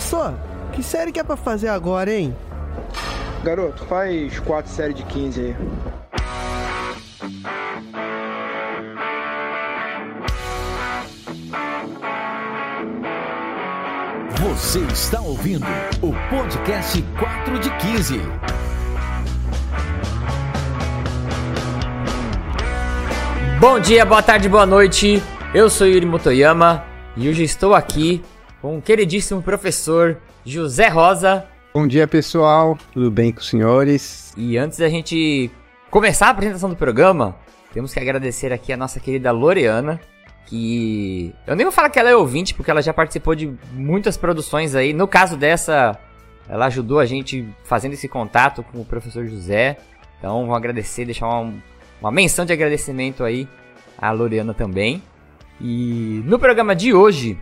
Só, que série que é pra fazer agora, hein? Garoto, faz quatro séries de 15 aí. Você está ouvindo o podcast 4 de 15. Bom dia, boa tarde, boa noite. Eu sou Yuri Motoyama e hoje estou aqui com o queridíssimo professor José Rosa. Bom dia, pessoal. Tudo bem com os senhores? E antes da gente começar a apresentação do programa, temos que agradecer aqui a nossa querida Loreana, que eu nem vou falar que ela é ouvinte, porque ela já participou de muitas produções aí. No caso dessa, ela ajudou a gente fazendo esse contato com o professor José. Então, vou agradecer, deixar uma, uma menção de agradecimento aí à Loreana também. E no programa de hoje,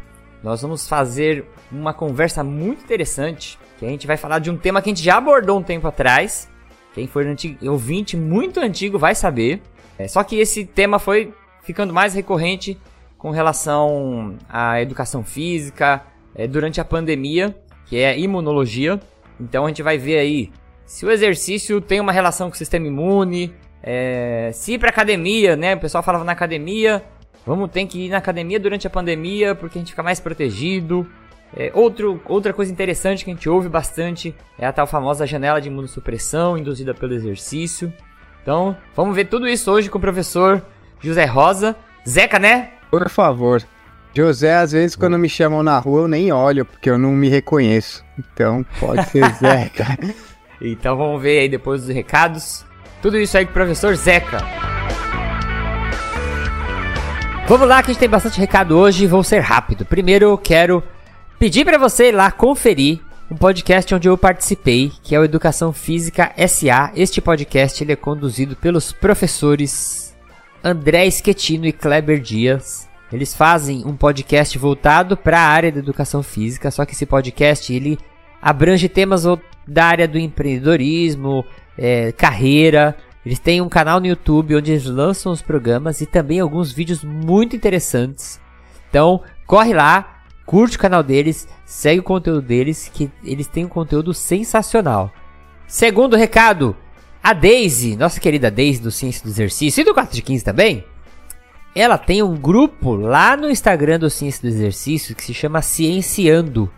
nós vamos fazer uma conversa muito interessante, que a gente vai falar de um tema que a gente já abordou um tempo atrás. Quem for antigo, ouvinte muito antigo vai saber. É, só que esse tema foi ficando mais recorrente com relação à educação física é, durante a pandemia, que é a imunologia. Então a gente vai ver aí se o exercício tem uma relação com o sistema imune, é, se ir para academia, né? O pessoal falava na academia, vamos ter que ir na academia durante a pandemia porque a gente fica mais protegido. É, outro, outra coisa interessante que a gente ouve bastante é a tal famosa janela de imunossupressão induzida pelo exercício. Então, vamos ver tudo isso hoje com o professor José Rosa. Zeca, né? Por favor. José, às vezes, quando me chamam na rua, eu nem olho, porque eu não me reconheço. Então, pode ser Zeca. então, vamos ver aí depois dos recados. Tudo isso aí com o professor Zeca. Vamos lá que a gente tem bastante recado hoje, vou ser rápido. Primeiro eu quero pedir para você ir lá conferir um podcast onde eu participei, que é o Educação Física SA. Este podcast ele é conduzido pelos professores André Schettino e Kleber Dias. Eles fazem um podcast voltado para a área da educação física, só que esse podcast ele abrange temas da área do empreendedorismo, é, carreira, eles têm um canal no YouTube onde eles lançam os programas e também alguns vídeos muito interessantes. Então, corre lá, curte o canal deles, segue o conteúdo deles, que eles têm um conteúdo sensacional. Segundo recado, a Daisy, nossa querida Daisy do Ciência do Exercício e do 4 de 15 também, ela tem um grupo lá no Instagram do Ciência do Exercício que se chama Cienciando.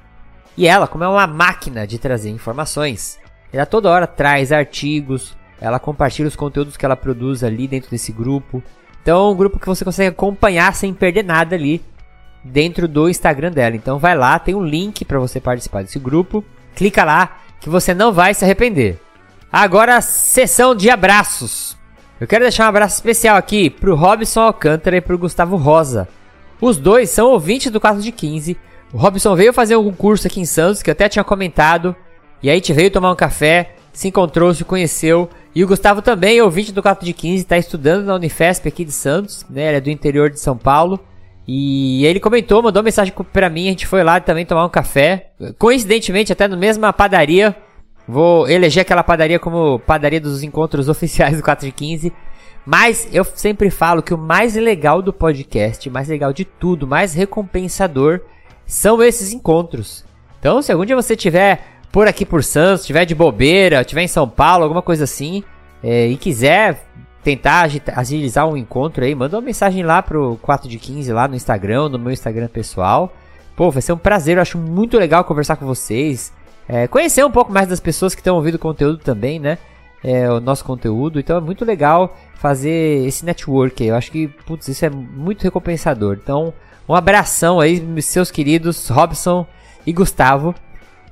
E ela, como é uma máquina de trazer informações, ela toda hora traz artigos, ela compartilha os conteúdos que ela produz ali dentro desse grupo. Então é um grupo que você consegue acompanhar sem perder nada ali dentro do Instagram dela. Então vai lá, tem um link para você participar desse grupo. Clica lá que você não vai se arrepender. Agora sessão de abraços. Eu quero deixar um abraço especial aqui pro Robson Alcântara e pro Gustavo Rosa. Os dois são ouvintes do caso de 15. O Robson veio fazer um curso aqui em Santos, que eu até tinha comentado. E aí gente veio tomar um café, se encontrou, se conheceu. E o Gustavo também, ouvinte do 4 de 15, está estudando na Unifesp aqui de Santos, né? Ele é do interior de São Paulo. E ele comentou, mandou mensagem para mim, a gente foi lá também tomar um café. Coincidentemente, até na mesma padaria. Vou eleger aquela padaria como padaria dos encontros oficiais do 4 de 15. Mas eu sempre falo que o mais legal do podcast, mais legal de tudo, mais recompensador, são esses encontros. Então, se algum dia você tiver por aqui por Santos, tiver de bobeira, tiver em São Paulo, alguma coisa assim, é, e quiser tentar agilizar um encontro aí, manda uma mensagem lá pro 4 de 15 lá no Instagram, no meu Instagram pessoal. Pô, vai ser um prazer, eu acho muito legal conversar com vocês. É, conhecer um pouco mais das pessoas que estão ouvindo o conteúdo também, né? É, o nosso conteúdo. Então é muito legal fazer esse network. Eu acho que, putz, isso é muito recompensador. Então, um abração aí, seus queridos Robson e Gustavo.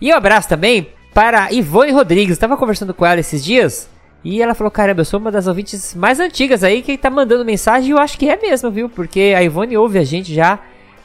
E um abraço também para Ivone Rodrigues. Estava conversando com ela esses dias. E ela falou: Caramba, eu sou uma das ouvintes mais antigas aí que tá mandando mensagem. E eu acho que é mesmo, viu? Porque a Ivone ouve a gente já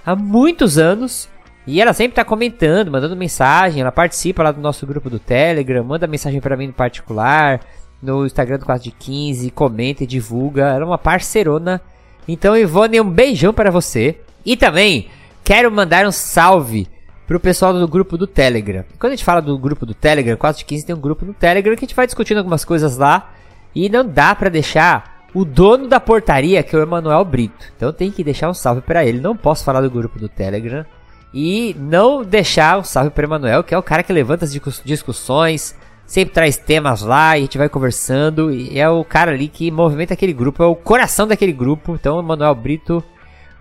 há muitos anos. E ela sempre tá comentando, mandando mensagem. Ela participa lá do nosso grupo do Telegram, manda mensagem para mim no particular, no Instagram do 4 de 15, comenta e divulga. Ela é uma parcerona. Então, Ivone, um beijão para você. E também quero mandar um salve pro pessoal do grupo do Telegram. Quando a gente fala do grupo do Telegram, 4 de 15 tem um grupo no Telegram que a gente vai discutindo algumas coisas lá. E não dá para deixar o dono da portaria, que é o Emanuel Brito. Então tem que deixar um salve para ele. Não posso falar do grupo do Telegram. E não deixar o salve para Emanuel, que é o cara que levanta as discussões, sempre traz temas lá e a gente vai conversando. E é o cara ali que movimenta aquele grupo, é o coração daquele grupo. Então, Emanuel Brito,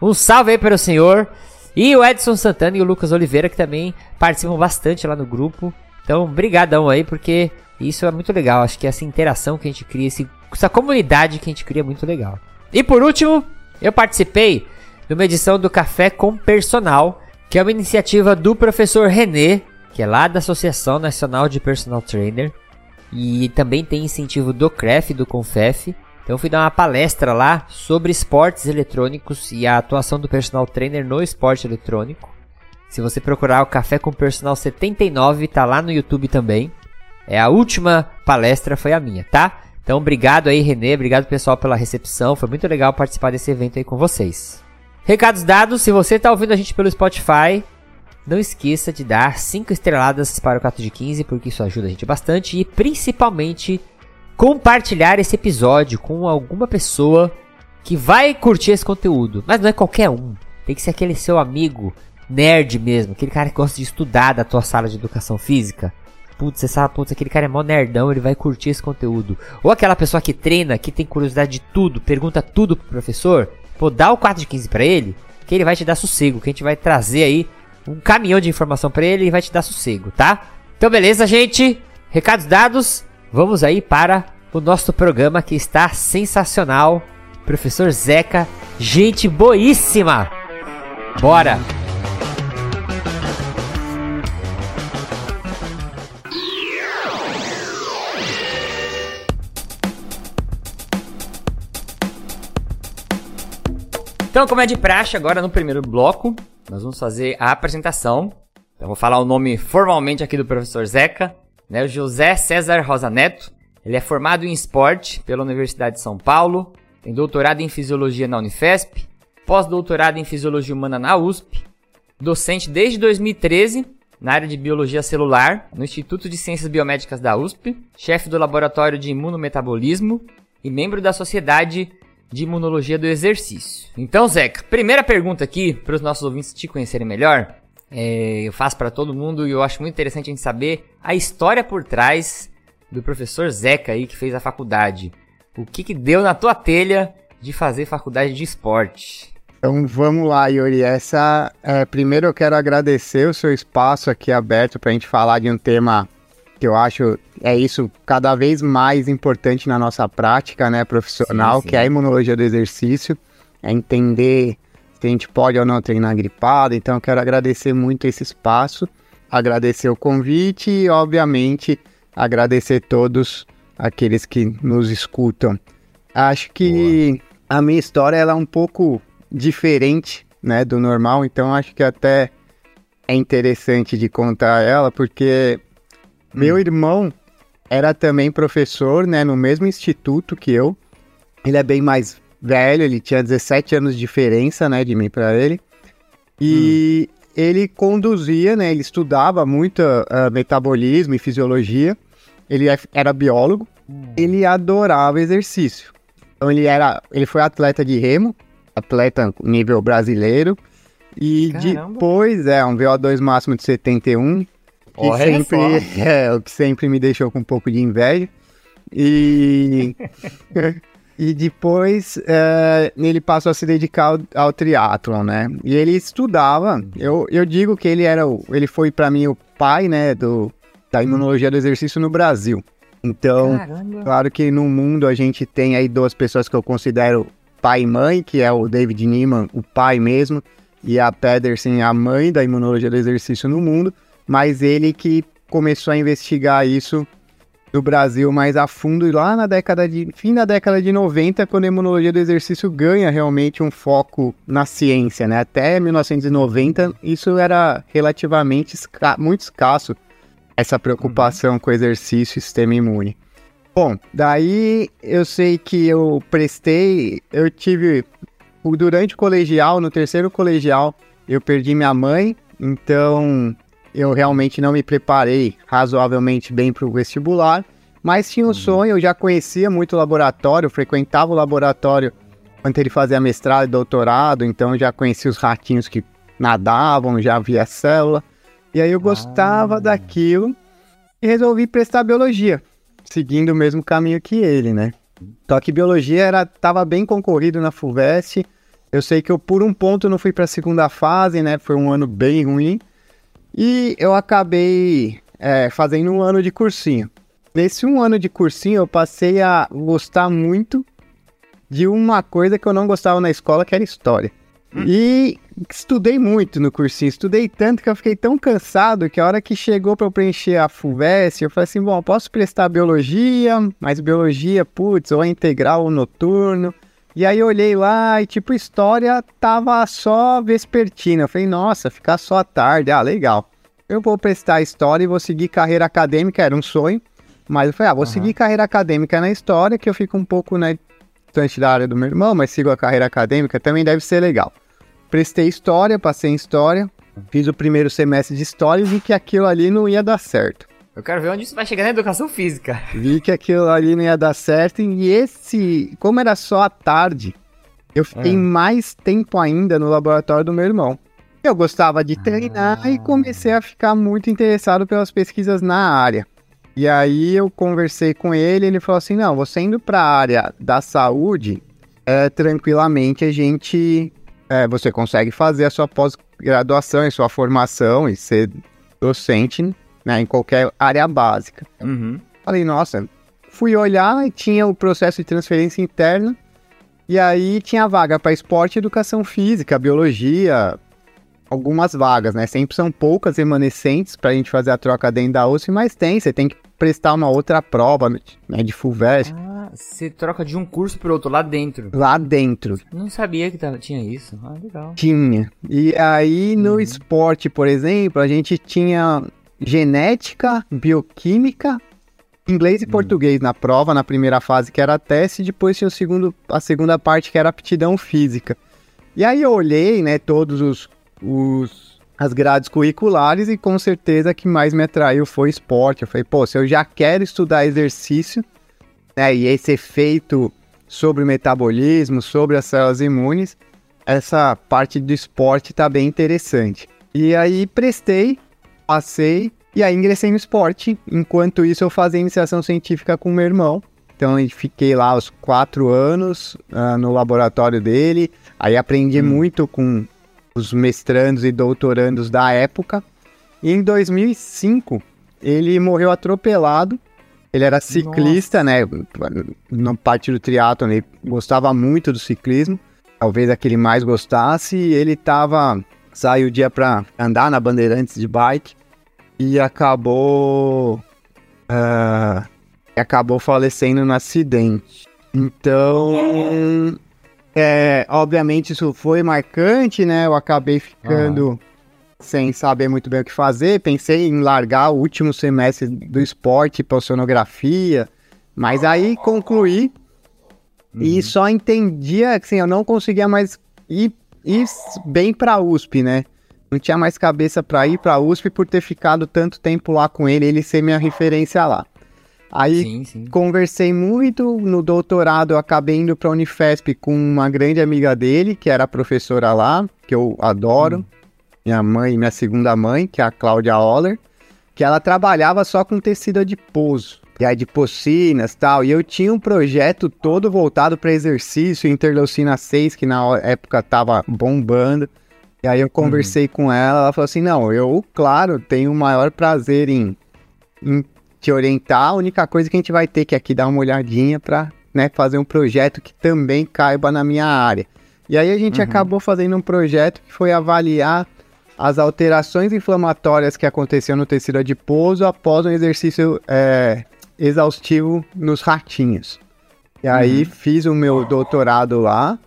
um salve aí para o senhor. E o Edson Santana e o Lucas Oliveira, que também participam bastante lá no grupo. Então, brigadão aí, porque isso é muito legal. Acho que essa interação que a gente cria, essa comunidade que a gente cria é muito legal. E por último, eu participei de uma edição do Café com Personal, que é uma iniciativa do professor René, que é lá da Associação Nacional de Personal Trainer. E também tem incentivo do CREF, do CONFEF. Então fui dar uma palestra lá sobre esportes eletrônicos e a atuação do personal trainer no esporte eletrônico. Se você procurar o Café com Personal 79, tá lá no YouTube também. É a última palestra foi a minha, tá? Então obrigado aí, Renê, obrigado pessoal pela recepção. Foi muito legal participar desse evento aí com vocês. Recados dados, se você tá ouvindo a gente pelo Spotify, não esqueça de dar 5 estreladas para o 4 de 15, porque isso ajuda a gente bastante e principalmente compartilhar esse episódio com alguma pessoa que vai curtir esse conteúdo. Mas não é qualquer um. Tem que ser aquele seu amigo nerd mesmo, aquele cara que gosta de estudar da tua sala de educação física. Putz, você sabe, putz, aquele cara é mó nerdão, ele vai curtir esse conteúdo. Ou aquela pessoa que treina, que tem curiosidade de tudo, pergunta tudo pro professor. Pô, dá o 4 de 15 pra ele, que ele vai te dar sossego, que a gente vai trazer aí um caminhão de informação para ele e vai te dar sossego, tá? Então beleza, gente? Recados dados. Vamos aí para o nosso programa que está sensacional. Professor Zeca, gente boíssima. Bora! Então, como é de praxe, agora no primeiro bloco, nós vamos fazer a apresentação. Então, vou falar o nome formalmente aqui do professor Zeca, né? O José César Rosa Neto. Ele é formado em esporte pela Universidade de São Paulo, tem doutorado em fisiologia na Unifesp, pós-doutorado em fisiologia humana na USP, docente desde 2013 na área de biologia celular no Instituto de Ciências Biomédicas da USP, chefe do laboratório de imunometabolismo e membro da Sociedade de Imunologia do Exercício. Então, Zeca, primeira pergunta aqui para os nossos ouvintes te conhecerem melhor. É, eu faço para todo mundo e eu acho muito interessante a gente saber a história por trás do professor Zeca aí que fez a faculdade. O que que deu na tua telha de fazer faculdade de esporte? Então vamos lá, Yuri. Essa, é, primeiro eu quero agradecer o seu espaço aqui aberto para a gente falar de um tema que eu acho é isso cada vez mais importante na nossa prática, né, profissional, sim, sim. que é a imunologia do exercício, é entender se a gente pode ou não treinar gripado. Então eu quero agradecer muito esse espaço, agradecer o convite e, obviamente, agradecer todos aqueles que nos escutam. Acho que Boa. a minha história ela é um pouco diferente, né, do normal, então acho que até é interessante de contar ela, porque hum. meu irmão era também professor, né, no mesmo instituto que eu. Ele é bem mais velho, ele tinha 17 anos de diferença, né, de mim para ele. E hum. ele conduzia, né, ele estudava muito uh, metabolismo e fisiologia ele é, era biólogo, hum. ele adorava exercício. Então ele era, ele foi atleta de remo, atleta nível brasileiro. E Caramba. depois, é, um VO2 máximo de 71, que Olha sempre, é, o que sempre me deixou com um pouco de inveja. E, e depois é, ele passou a se dedicar ao, ao triatlon, né? E ele estudava, eu, eu digo que ele era, o, ele foi para mim o pai, né, do, da imunologia do exercício no Brasil. Então, Caramba. claro que no mundo a gente tem aí duas pessoas que eu considero pai e mãe, que é o David Niemann, o pai mesmo, e a Pedersen, a mãe da imunologia do exercício no mundo, mas ele que começou a investigar isso no Brasil mais a fundo e lá na década de fim da década de 90, quando a imunologia do exercício ganha realmente um foco na ciência, né? Até 1990 isso era relativamente esca muito escasso essa preocupação uhum. com o exercício e sistema imune. Bom, daí eu sei que eu prestei, eu tive durante o colegial, no terceiro colegial, eu perdi minha mãe, então eu realmente não me preparei razoavelmente bem para o vestibular, mas tinha um uhum. sonho, eu já conhecia muito o laboratório, frequentava o laboratório quando ele fazia mestrado e doutorado, então já conhecia os ratinhos que nadavam, já via célula. E aí eu gostava Ah. daquilo e resolvi prestar biologia, seguindo o mesmo caminho que ele, né? Só que biologia era tava bem concorrido na FUVEST. Eu sei que eu por um ponto não fui para a segunda fase, né? Foi um ano bem ruim. E eu acabei é, fazendo um ano de cursinho. Nesse um ano de cursinho, eu passei a gostar muito de uma coisa que eu não gostava na escola, que era história. E estudei muito no cursinho, estudei tanto que eu fiquei tão cansado que a hora que chegou para eu preencher a FUVEST, eu falei assim, bom, posso prestar biologia, mas biologia, putz, ou é integral ou noturno. E aí eu olhei lá e tipo, história tava só vespertina. Eu falei, nossa, ficar só à tarde, ah, legal. Eu vou prestar história e vou seguir carreira acadêmica, era um sonho. Mas eu falei, ah, vou seguir carreira acadêmica na história, que eu fico um pouco, né, distante da área do meu irmão, mas sigo a carreira acadêmica, também deve ser legal. Prestei história, passei em história, fiz o primeiro semestre de história e vi que aquilo ali não ia dar certo. Eu quero ver onde isso vai chegar na educação física. Vi que aquilo ali não ia dar certo e esse, como era só à tarde, eu fiquei É. mais tempo ainda no laboratório do meu irmão. Eu gostava de treinar e comecei a ficar muito interessado pelas pesquisas na área. E aí eu conversei com ele, ele falou assim: "Não, você indo para a área da saúde, é, tranquilamente a gente é, você consegue fazer a sua pós-graduação e sua formação e ser docente né, em qualquer área básica. Uhum. Falei, nossa, fui olhar e tinha o processo de transferência interna. E aí tinha vaga para esporte educação física, biologia, algumas vagas, né? Sempre são poucas remanescentes para a gente fazer a troca dentro da USP, mas tem, você tem que prestar uma outra prova né, de FUVEST Ah, você troca de um curso pro outro lá dentro. lá dentro. Não sabia que tinha isso. Ah, legal. Tinha. E aí no esporte, por exemplo, a gente tinha genética, bioquímica, inglês e português na prova, na primeira fase que era teste, e depois tinha o segundo, a segunda parte que era aptidão física. E aí eu olhei, né, todos os, os as grades curriculares e com certeza que mais me atraiu foi esporte. Eu falei, pô, se eu já quero estudar exercício, né, e esse efeito sobre o metabolismo, sobre as células imunes, essa parte do esporte tá bem interessante. E aí prestei, passei e aí ingressei no esporte. Enquanto isso eu fazia iniciação científica com meu irmão. Então eu fiquei lá os quatro anos ah, no laboratório dele. Aí aprendi muito com os mestrandos e doutorandos da época. E em 2005 ele morreu atropelado. Ele era ciclista, né? Na parte do triatlon ele gostava muito do ciclismo. Talvez a que ele mais gostasse. Ele tava saiu o dia para andar na Bandeirantes de bike e acabou ah, acabou falecendo no acidente. Então, é, obviamente isso foi marcante, né? Eu acabei ficando sem saber muito bem o que fazer. Pensei em largar o último semestre do esporte para oceanografia, mas aí concluí e só entendia que assim, eu não conseguia mais ir, ir bem para a USP, né? Não tinha mais cabeça para ir para a USP por ter ficado tanto tempo lá com ele, ele ser minha referência lá. Aí Sim, sim. conversei muito no doutorado, eu acabei indo para a Unifesp com uma grande amiga dele, que era professora lá, que eu adoro, minha mãe, minha segunda mãe, que é a Cláudia Oller, que ela trabalhava só com tecido adiposo, e adipocinas e tal, e eu tinha um projeto todo voltado para exercício, interleucina 6, que na época tava bombando, e aí eu conversei com ela, ela falou assim, não, eu, claro, tenho o maior prazer em, em te orientar, a única coisa que a gente vai ter que aqui dar uma olhadinha para né, fazer um projeto que também caiba na minha área. E aí a gente acabou fazendo um projeto que foi avaliar as alterações inflamatórias que aconteciam no tecido adiposo após um exercício é, exaustivo nos ratinhos. E aí fiz o meu doutorado lá.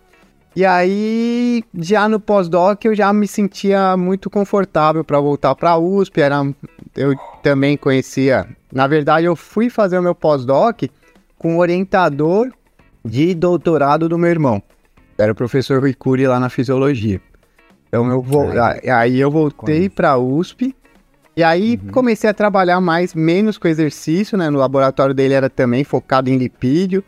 E aí, já no pós-doc, eu já me sentia muito confortável para voltar para a USP. Era, eu também conhecia. Na verdade, eu fui fazer o meu pós-doc com o orientador de doutorado do meu irmão. Era o professor Rui Cury lá na fisiologia. Então eu vou, aí eu voltei para a USP e aí comecei a trabalhar mais menos com exercício, né? No laboratório dele era também focado em lipídio.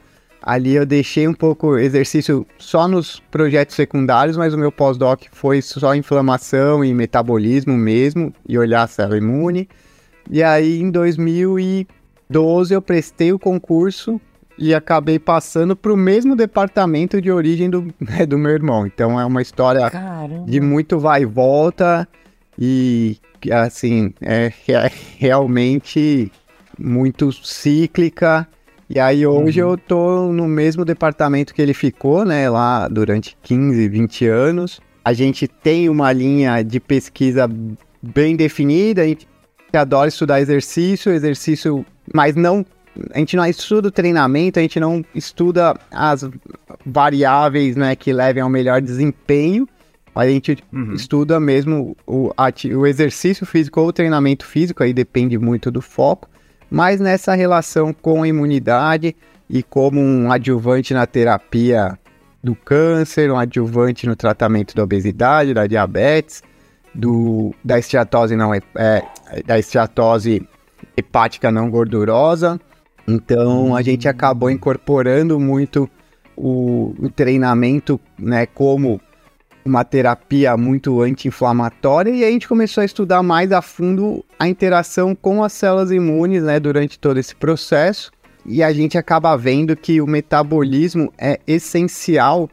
Ali eu deixei um pouco exercício só nos projetos secundários, mas o meu pós-doc foi só inflamação e metabolismo mesmo, e olhar a célula imune. E aí em 2012 eu prestei o concurso e acabei passando para o mesmo departamento de origem do, né, do meu irmão. Então é uma história Caramba. de muito vai e volta e assim é, é realmente muito cíclica. E aí hoje Uhum. eu tô no mesmo departamento que ele ficou, né, lá durante 15, 20 anos. A gente tem uma linha de pesquisa bem definida, a gente adora estudar exercício, exercício, mas não a gente não estuda o treinamento, a gente não estuda as variáveis, né, que levem ao melhor desempenho, a gente Uhum. estuda mesmo o, o exercício físico ou o treinamento físico, aí depende muito do foco, mas nessa relação com a imunidade e como um adjuvante na terapia do câncer, um adjuvante no tratamento da obesidade, da diabetes, do, da esteatose não é, da esteatose hepática não gordurosa. Então a gente acabou incorporando muito o, o treinamento, né, como uma terapia muito anti-inflamatória e a gente começou a estudar mais a fundo a interação com as células imunes, né, durante todo esse processo. E a gente acaba vendo que o metabolismo é essencial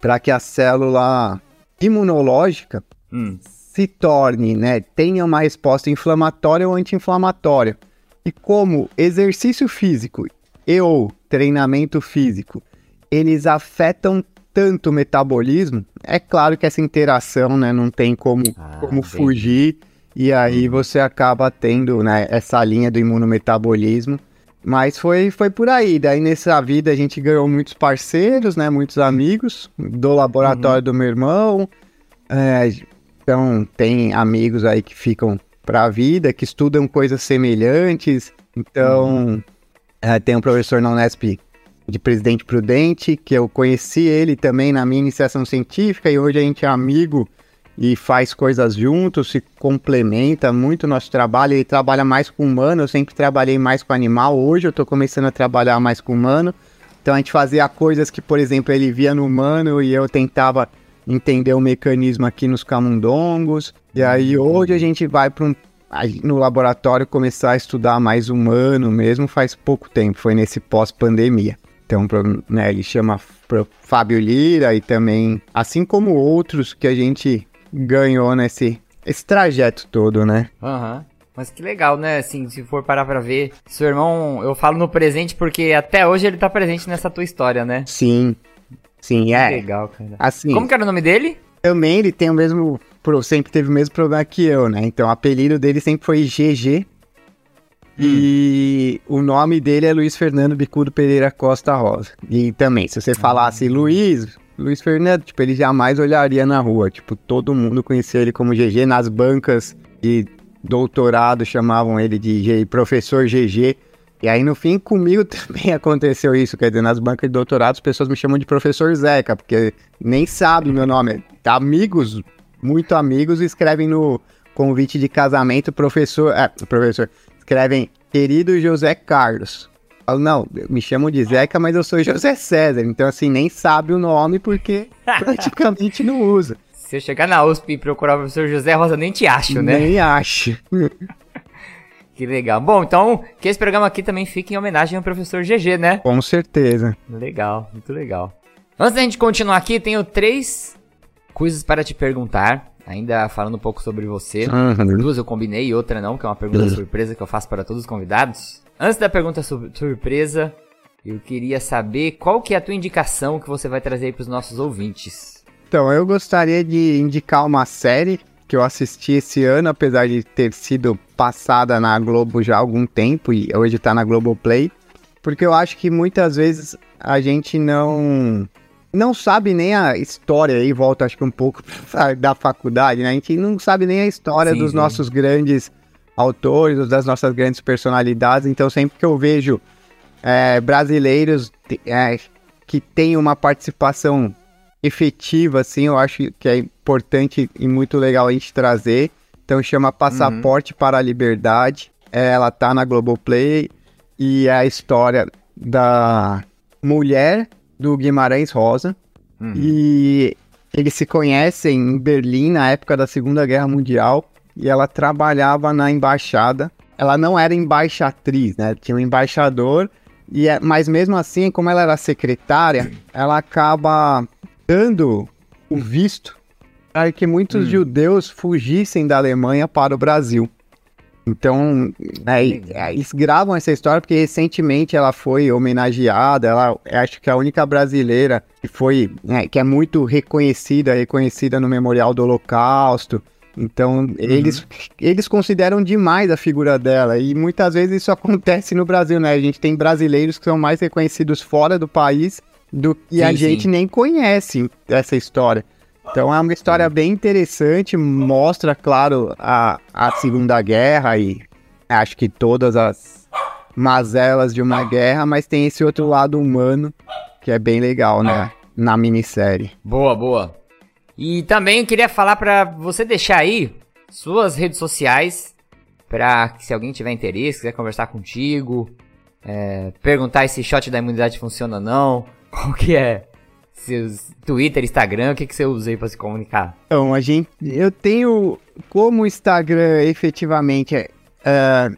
para que a célula imunológica Hum. se torne, né, tenha uma resposta inflamatória ou anti-inflamatória. E como exercício físico e ou treinamento físico, eles afetam tanto metabolismo, é claro que essa interação, né, não tem como, Ah, como fugir, e aí você acaba tendo, né, essa linha do imunometabolismo. Mas foi, foi por aí. Daí nessa vida a gente ganhou muitos parceiros, né? Muitos amigos do laboratório do meu irmão. É, então tem amigos aí que ficam pra vida, que estudam coisas semelhantes. Então é, tem um professor na Unesp de Presidente Prudente, que eu conheci ele também na minha iniciação científica e hoje a gente é amigo e faz coisas juntos, se complementa muito o nosso trabalho. Ele trabalha mais com humano, eu sempre trabalhei mais com animal. Hoje eu tô começando a trabalhar mais com humano. Então a gente fazia coisas que, por exemplo, ele via no humano e eu tentava entender o mecanismo aqui nos camundongos. E aí hoje a gente vai para um no laboratório começar a estudar mais humano mesmo faz pouco tempo, foi nesse pós-pandemia. Então, né, ele chama Fábio Lira e também, assim como outros que a gente ganhou nesse esse trajeto todo, né? Aham. Mas que legal, né? Assim, se for parar pra ver. Seu irmão, eu falo no presente porque até hoje ele tá presente nessa tua história, né? Sim, sim, Que é. legal, cara. Assim, Como que era o nome dele? também ele tem o mesmo, sempre teve o mesmo problema que eu, né? Então, o apelido dele sempre foi GG. E o nome dele é Luiz Fernando Bicudo Pereira Costa Rosa. E também, se você falasse Luiz, Luiz Fernando, tipo, ele jamais olharia na rua. Tipo, todo mundo conhecia ele como GG. Nas bancas de doutorado chamavam ele de G- professor GG. E aí, no fim, comigo também aconteceu isso. Quer dizer, nas bancas de doutorado, as pessoas me chamam de professor Zeca, porque nem sabem meu nome. Amigos, muito amigos, escrevem no convite de casamento, professor. É, professor. Escrevem, querido José Carlos. Falo, não, me chamam de Zeca, mas eu sou José César. Então, assim, nem sabe o nome porque praticamente não usa. Se eu chegar na USP e procurar o professor José Rosa, nem te acho, né? Nem acho. Que legal. Bom, então, que esse programa aqui também fique em homenagem ao professor GG, né? Com certeza. Legal, muito legal. Antes da gente continuar aqui, tenho três coisas para te perguntar. Ainda falando um pouco sobre você. Uhum. Duas eu combinei e outra não, que é uma pergunta surpresa que eu faço para todos os convidados. Antes da pergunta sur- surpresa, eu queria saber qual que é a tua indicação que você vai trazer aí para os nossos ouvintes. Então, eu gostaria de indicar uma série que eu assisti esse ano, apesar de ter sido passada na Globo já há algum tempo e hoje tá na Globoplay, porque eu acho que muitas vezes a gente não não sabe nem a história aí, volta acho que um pouco da faculdade, né? A gente não sabe nem a história Sim, dos sim. nossos grandes autores, das nossas grandes personalidades, então sempre que eu vejo é, brasileiros é, que têm uma participação efetiva, assim, eu acho que é importante e muito legal a gente trazer. Então chama Passaporte para a Liberdade. É, Ela tá na Globoplay e é a história da mulher do Guimarães Rosa. Uhum. E eles se conhecem em Berlim na época da Segunda Guerra Mundial. E ela trabalhava na embaixada. Ela não era embaixatriz, né? Tinha um embaixador. E é, mas mesmo assim, como ela era secretária, ela acaba dando o visto para que muitos judeus fugissem da Alemanha para o Brasil. Então, né, é, eles gravam essa história porque recentemente ela foi homenageada. Ela é, acho que é a única brasileira que foi, né, que é muito reconhecida, reconhecida no Memorial do Holocausto. Então, eles, eles consideram demais a figura dela. E muitas vezes isso acontece no Brasil, né? A gente tem brasileiros que são mais reconhecidos fora do país do e a gente sim. nem conhece essa história. Então é uma história bem interessante, mostra, claro, a, a Segunda Guerra e acho que todas as mazelas de uma guerra, mas tem esse outro lado humano que é bem legal, né? Na minissérie. Boa, boa. E também queria falar pra você deixar aí suas redes sociais pra que se alguém tiver interesse, quiser conversar contigo, é, perguntar se shot da imunidade funciona ou não, qual que é seus Twitter, Instagram, o que que você usa aí pra se comunicar? Então, a gente. Eu tenho. Como o Instagram efetivamente é. é,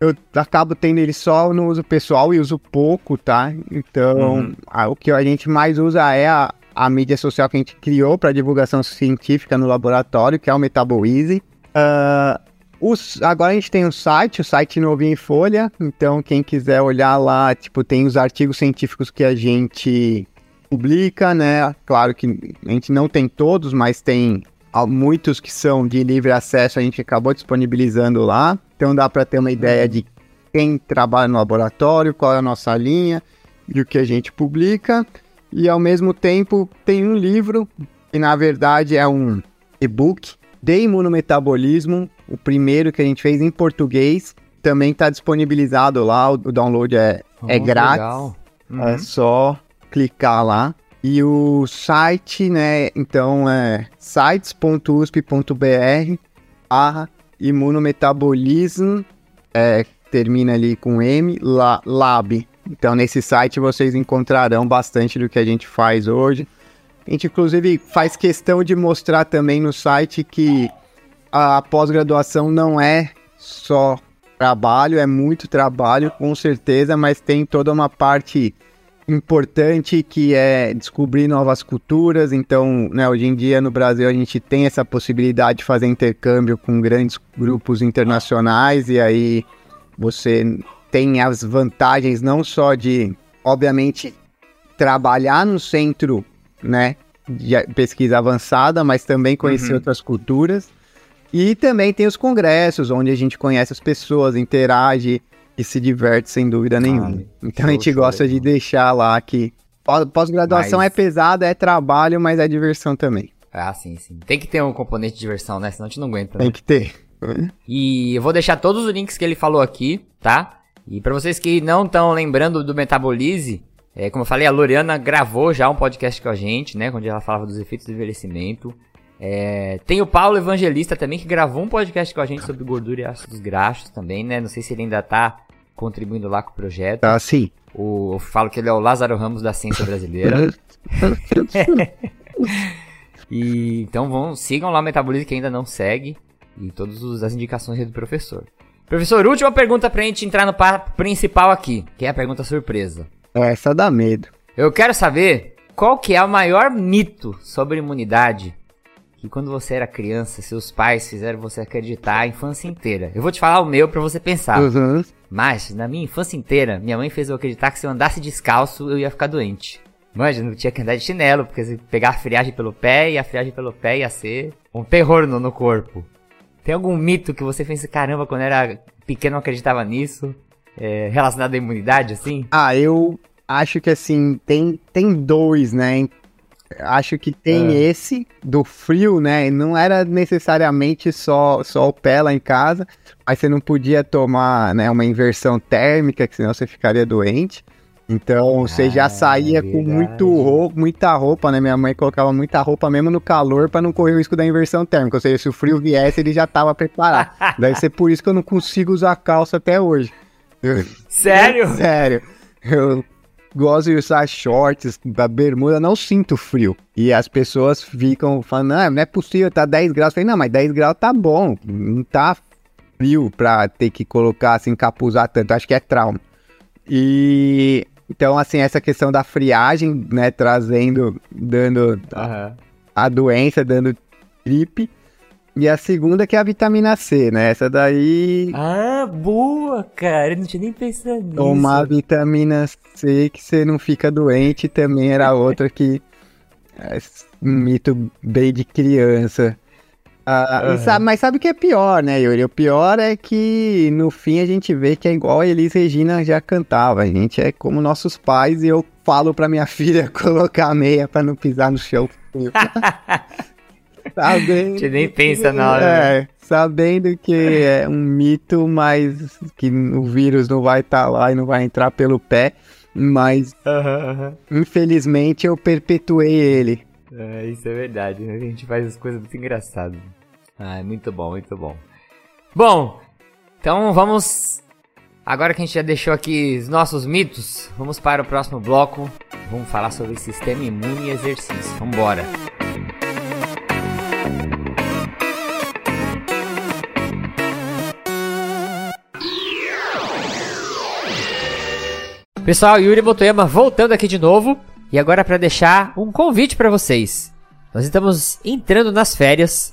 eu acabo tendo ele só no uso pessoal e uso pouco, tá? Então, Uhum. a- o que a gente mais usa é a, a mídia social que a gente criou para divulgação científica no laboratório, que é o Metabolize. Ah, os- agora a gente tem um site, o site novinho em folha. Então, quem quiser olhar lá, tipo, tem os artigos científicos que a gente publica, né? Claro que a gente não tem todos, mas tem muitos que são de livre acesso, a gente acabou disponibilizando lá. Então dá para ter uma ideia de quem trabalha no laboratório, qual é a nossa linha e o que a gente publica. E ao mesmo tempo tem um livro, que na verdade é um e-book de imunometabolismo, o primeiro que a gente fez em português. Também está disponibilizado lá, o download é, é Oh, grátis. legal. Uhum. É só clicar lá. E o site, né? Então é sites.usp.br barra imunometabolismo, é, termina ali com M, la, lab. Então nesse site vocês encontrarão bastante do que a gente faz hoje. A gente inclusive faz questão de mostrar também no site que a pós-graduação não é só trabalho, é muito trabalho, com certeza, mas tem toda uma parte importante que é descobrir novas culturas. Então, né, hoje em dia no Brasil a gente tem essa possibilidade de fazer intercâmbio com grandes grupos internacionais e aí você tem as vantagens não só de, obviamente, trabalhar no centro, né, de pesquisa avançada, mas também conhecer Uhum. outras culturas. E também tem os congressos, onde a gente conhece as pessoas, interage e se diverte sem dúvida nenhuma. então a gente gosta de deixar lá que pós- pós-graduação Mas- é pesada, é trabalho, mas é diversão também. Ah, sim, sim. Tem que ter um componente de diversão, né? Senão a gente não aguenta. né? Tem que ter. E eu vou deixar todos os links que ele falou aqui, tá? E pra vocês que não estão lembrando do Metabolize, é, como eu falei, a Loriana gravou já um podcast com a gente, né? Onde ela falava dos efeitos do envelhecimento. É, tem o Paulo Evangelista também, que gravou um podcast com a gente sobre gordura e ácidos graxos também, né? Não sei se ele ainda tá contribuindo lá com o projeto. Tá assim. O, eu falo que ele é o Lázaro Ramos da ciência brasileira. E então vão, sigam lá o Metabolize que ainda não segue. E todas as indicações do professor. Professor, última pergunta pra gente entrar no papo principal aqui, que é a pergunta surpresa. Essa dá medo. Eu quero saber qual que é o maior mito sobre imunidade que quando você era criança, seus pais fizeram você acreditar a infância inteira. Eu vou te falar o meu pra você pensar. Uhum. Mas, na minha infância inteira, minha mãe fez eu acreditar que se eu andasse descalço, eu ia ficar doente. Manja, não tinha que andar de chinelo, porque se pegar a friagem pelo pé, e a friagem pelo pé ia ser um terror no, no corpo. Tem algum mito que você fez, caramba, quando era pequeno eu acreditava nisso? É, relacionado à imunidade, assim? Ah, eu acho que assim, tem, tem dois, né? Acho que tem É. esse do frio, né? Não era necessariamente só, só o pé lá em casa, mas você não podia tomar né, uma inversão térmica, que senão você ficaria doente. Então você Ah, já saía com verdade. muito roupa, muita roupa, né? Minha mãe colocava muita roupa mesmo no calor para não correr o risco da inversão térmica. Ou seja, se o frio viesse, ele já tava preparado. Deve ser por isso que eu não consigo usar calça até hoje. Sério? Sério. Eu gosto de usar shorts, da bermuda, não sinto frio. E as pessoas ficam falando, ah, não é possível, tá 10 graus. Eu falei, não, mas 10 graus tá bom, não tá frio pra ter que colocar, assim, encapuzar tanto. Acho que é trauma. E então, assim, essa questão da friagem, né, trazendo, dando Aham. a doença, dando gripe. E a segunda que é a vitamina C, né? Essa daí Ah, boa, cara. Eu não tinha nem pensado nisso. Tomar vitamina C que você não fica doente também era outra que é um mito bem de criança. Ah, e Aham. sabe- mas sabe o que é pior, né, Yuri? O pior é que no fim a gente vê que é igual a Elis Regina já cantava. A gente é como nossos pais e eu falo pra minha filha colocar a meia pra não pisar no chão. Sabendo Você nem pensa na hora, né? É, sabendo que é um mito, mas que o vírus não vai estar lá e não vai entrar pelo pé. Mas Aham, aham. infelizmente eu perpetuei ele. É, isso é verdade, né? A gente faz as coisas muito engraçadas. Ah, é muito bom, muito bom. Bom, então vamos. Agora que a gente já deixou aqui os nossos mitos, vamos para o próximo bloco. Vamos falar sobre sistema imune e exercício. Vambora! Pessoal, Yuri Motoyama voltando aqui de novo. E agora para deixar um convite para vocês. Nós estamos entrando nas férias.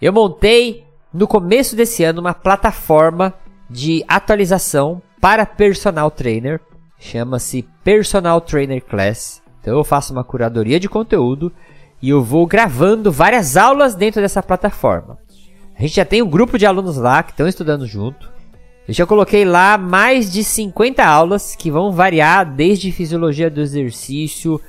Eu montei no começo desse ano uma plataforma de atualização para personal trainer. Chama-se Personal Trainer Class. Então eu faço uma curadoria de conteúdo e eu vou gravando várias aulas dentro dessa plataforma. A gente já tem um grupo de alunos lá que estão estudando junto. Eu já coloquei lá mais de 50 aulas que vão variar desde fisiologia do exercício,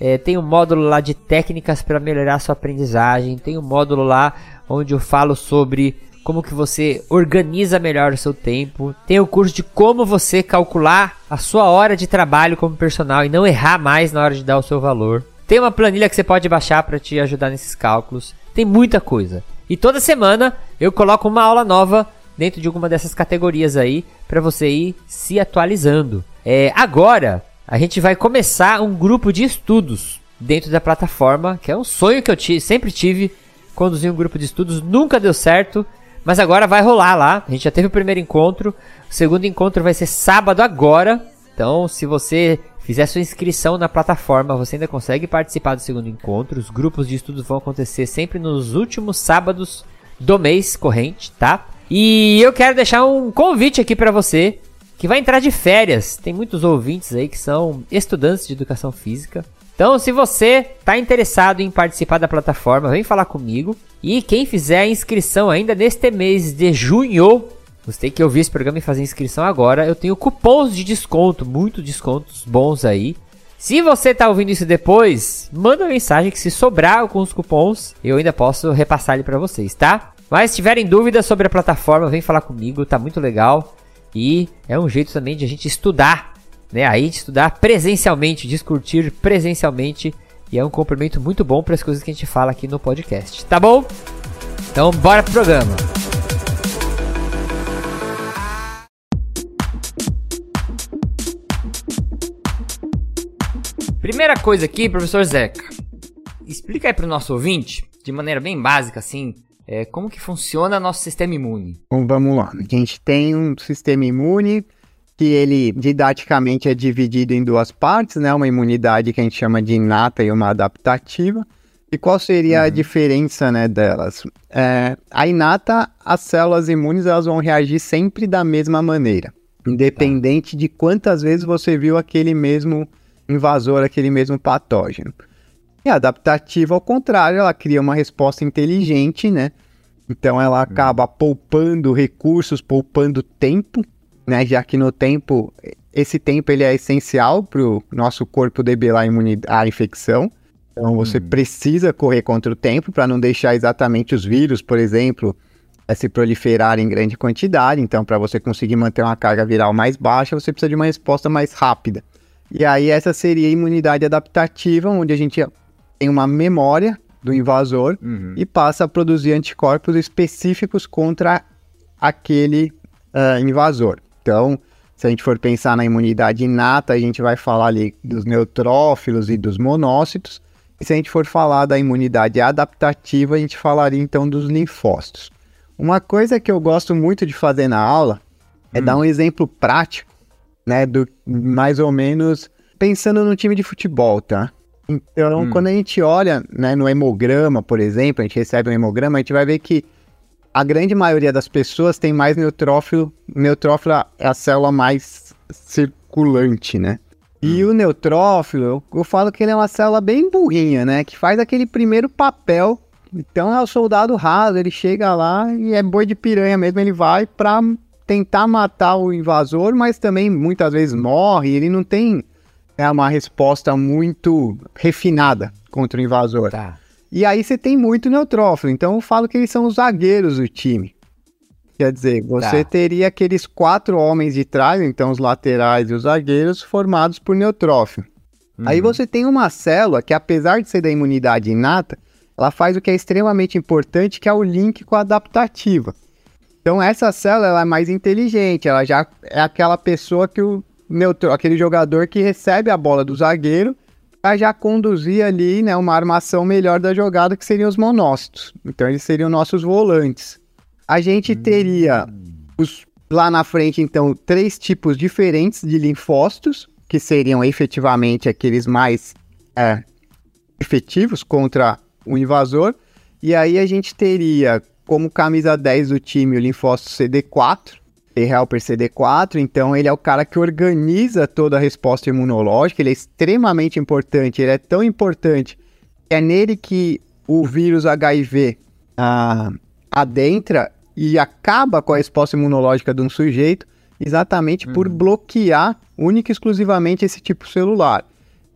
eh, tem um módulo lá de técnicas para melhorar sua aprendizagem, tem um módulo lá onde eu falo sobre como que você organiza melhor o seu tempo, tem o curso de como você calcular a sua hora de trabalho como personal e não errar mais na hora de dar o seu valor. Tem uma planilha que você pode baixar para te ajudar nesses cálculos. Tem muita coisa. E toda semana eu coloco uma aula nova dentro de alguma dessas categorias aí para você ir se atualizando. É, agora a gente vai começar um grupo de estudos dentro da plataforma, que é um sonho que eu sempre tive conduzir um grupo de estudos, nunca deu certo, mas agora vai rolar lá. A gente já teve o primeiro encontro, o segundo encontro vai ser sábado agora. Então, se você fizer sua inscrição na plataforma, você ainda consegue participar do segundo encontro. Os grupos de estudos vão acontecer sempre nos últimos sábados do mês corrente, tá? E eu quero deixar um convite aqui para você que vai entrar de férias. Tem muitos ouvintes aí que são estudantes de educação física. Então, se você está interessado em participar da plataforma, vem falar comigo. E quem fizer a inscrição ainda neste mês de junho, você tem que ouvir esse programa e fazer inscrição agora. Eu tenho cupons de desconto, muitos descontos bons aí. Se você está ouvindo isso depois, manda uma mensagem que se sobrar alguns cupons, eu ainda posso repassar ele para vocês, tá? Mas se tiverem dúvidas sobre a plataforma, vem falar comigo, tá muito legal. E é um jeito também de a gente estudar, né? Aí de estudar presencialmente, discutir presencialmente. E é um complemento muito bom para as coisas que a gente fala aqui no podcast, tá bom? Então bora pro programa. Primeira coisa aqui, professor Zeca. Explica aí pro nosso ouvinte, de maneira bem básica, assim, é, como que funciona nosso sistema imune. Então vamos lá. A gente tem um sistema imune que ele didaticamente é dividido em duas partes, né? Uma imunidade que a gente chama de inata e uma adaptativa. E qual seria a diferença, né, delas? É, a inata, as células imunes, elas vão reagir sempre da mesma maneira, independente de quantas vezes você viu aquele mesmo invasor, aquele mesmo patógeno. E a adaptativa, ao contrário, ela cria uma resposta inteligente, né? Então ela acaba poupando recursos, poupando tempo, né? Já que no tempo, esse tempo ele é essencial para o nosso corpo debelar a, a infecção. Então você precisa correr contra o tempo para não deixar exatamente os vírus, por exemplo, eh, se proliferarem em grande quantidade. Então, para você conseguir manter uma carga viral mais baixa, você precisa de uma resposta mais rápida. E aí essa seria a imunidade adaptativa, onde a gente tem uma memória do invasor e passa a produzir anticorpos específicos contra aquele ah, invasor. Então, Se a gente for pensar na imunidade inata, a gente vai falar ali dos neutrófilos e dos monócitos. E se a gente for falar da imunidade adaptativa, a gente falaria então dos linfócitos. Uma coisa que eu gosto muito de fazer na aula é hum. dar um exemplo prático, né, do mais ou menos pensando no time de futebol, tá? Então, hum. quando a gente olha, né, no hemograma, por exemplo, a gente recebe um hemograma, a gente vai ver que a grande maioria das pessoas tem mais neutrófilo. Neutrófilo é a célula mais circulante, né? E hum. o neutrófilo, eu, eu, falo que ele é uma célula bem burrinha, né? Que faz aquele primeiro papel. Então é o soldado raso, ele chega lá e é boi de piranha mesmo, ele vai pra tentar matar o invasor, mas também muitas vezes morre, ele não tem é, uma resposta muito refinada contra o invasor. Tá. E aí você tem muito neutrófilo. Então eu falo que eles são os zagueiros do time. Quer dizer, você tá. teria aqueles quatro homens de trás, então os laterais e os zagueiros, formados por neutrófilo. Uhum. Aí você tem uma célula que, apesar de ser da imunidade inata, ela faz o que é extremamente importante, que é o link com a adaptativa. Então essa célula ela é mais inteligente, ela já é aquela pessoa que o neutro, aquele jogador que recebe a bola do zagueiro para já conduzir ali, né, uma armação melhor da jogada, que seriam os monócitos. Então, eles seriam nossos volantes. A gente teria os, lá na frente, então, três tipos diferentes de linfócitos, que seriam efetivamente aqueles mais é, efetivos contra o invasor. E aí a gente teria como camisa 10 do time o linfócito CD4, T-helper CD4, então ele é o cara que organiza toda a resposta imunológica, ele é extremamente importante, ele é tão importante, é nele que o vírus HIV ah, adentra e acaba com a resposta imunológica de um sujeito, exatamente uhum. por bloquear única e exclusivamente esse tipo celular.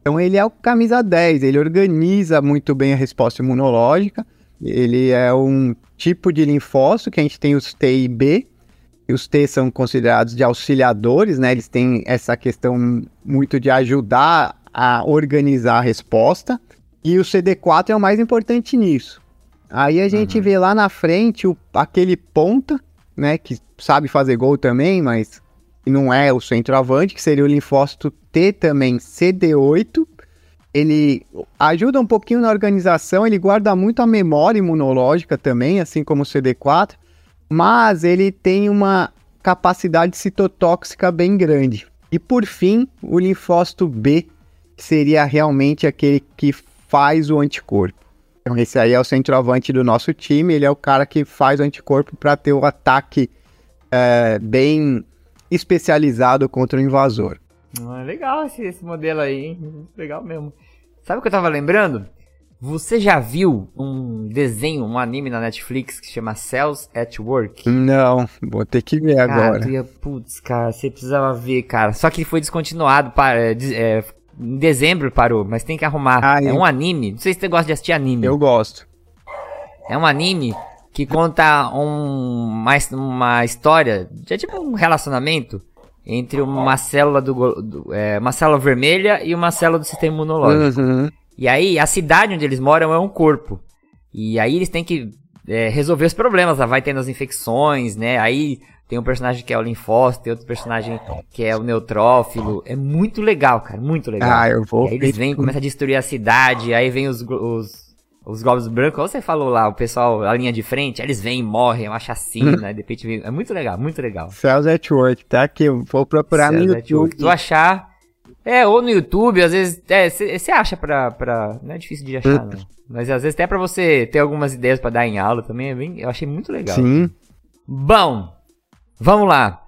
Então ele é o camisa 10, ele organiza muito bem a resposta imunológica, ele é um tipo de linfócito que a gente tem os T e B, os T são considerados de auxiliadores, né? Eles têm essa questão muito de ajudar a organizar a resposta. E o CD4 é o mais importante nisso. Aí a gente uhum. vê lá na frente o, aquele ponta, né? Que sabe fazer gol também, mas não é o centroavante, que seria o linfócito T também, CD8. Ele ajuda um pouquinho na organização, ele guarda muito a memória imunológica também, assim como o CD4 mas ele tem uma capacidade citotóxica bem grande. E por fim, o linfócito B seria realmente aquele que faz o anticorpo. Então esse aí é o centroavante do nosso time, ele é o cara que faz o anticorpo para ter o ataque é, bem especializado contra o invasor. Ah, legal esse, esse modelo aí, hein? Legal mesmo. Sabe o que eu tava lembrando? Você já viu um desenho, um anime na Netflix que chama Cells at Work? Não, vou ter que ver cara, agora. Ia, putz, cara, você precisava ver, cara. Só que foi descontinuado, para, é, é, em dezembro parou, mas tem que arrumar. Ah, é um anime, não sei se você gosta de assistir anime. Eu gosto. É um anime que conta um, uma, uma história, é tipo um relacionamento entre uma célula do, do é, uma célula vermelha e uma célula do sistema imunológico. Uhum. E aí, a cidade onde eles moram é um corpo. E aí eles têm que é, resolver os problemas. Lá vai tendo as infecções, né? Aí tem um personagem que é o linfócito, tem outro personagem que é o neutrófilo. É muito legal, cara. Muito legal. Ah, eu vou. E aí eles vêm, começam a destruir a cidade. Aí vem os, os, os globos brancos. Como você falou lá, o pessoal, a linha de frente, eles vêm, morrem, é uma chacina. de repente vem. É muito legal, muito legal. Cells at Work, tá aqui. Eu vou procurar Cells no YouTube. Se tu achar, é, ou no YouTube, às vezes. Você é, acha pra, pra. Não é difícil de achar, não. Mas às vezes até pra você ter algumas ideias para dar em aula também. É bem, eu achei muito legal. Sim. Bom, vamos lá.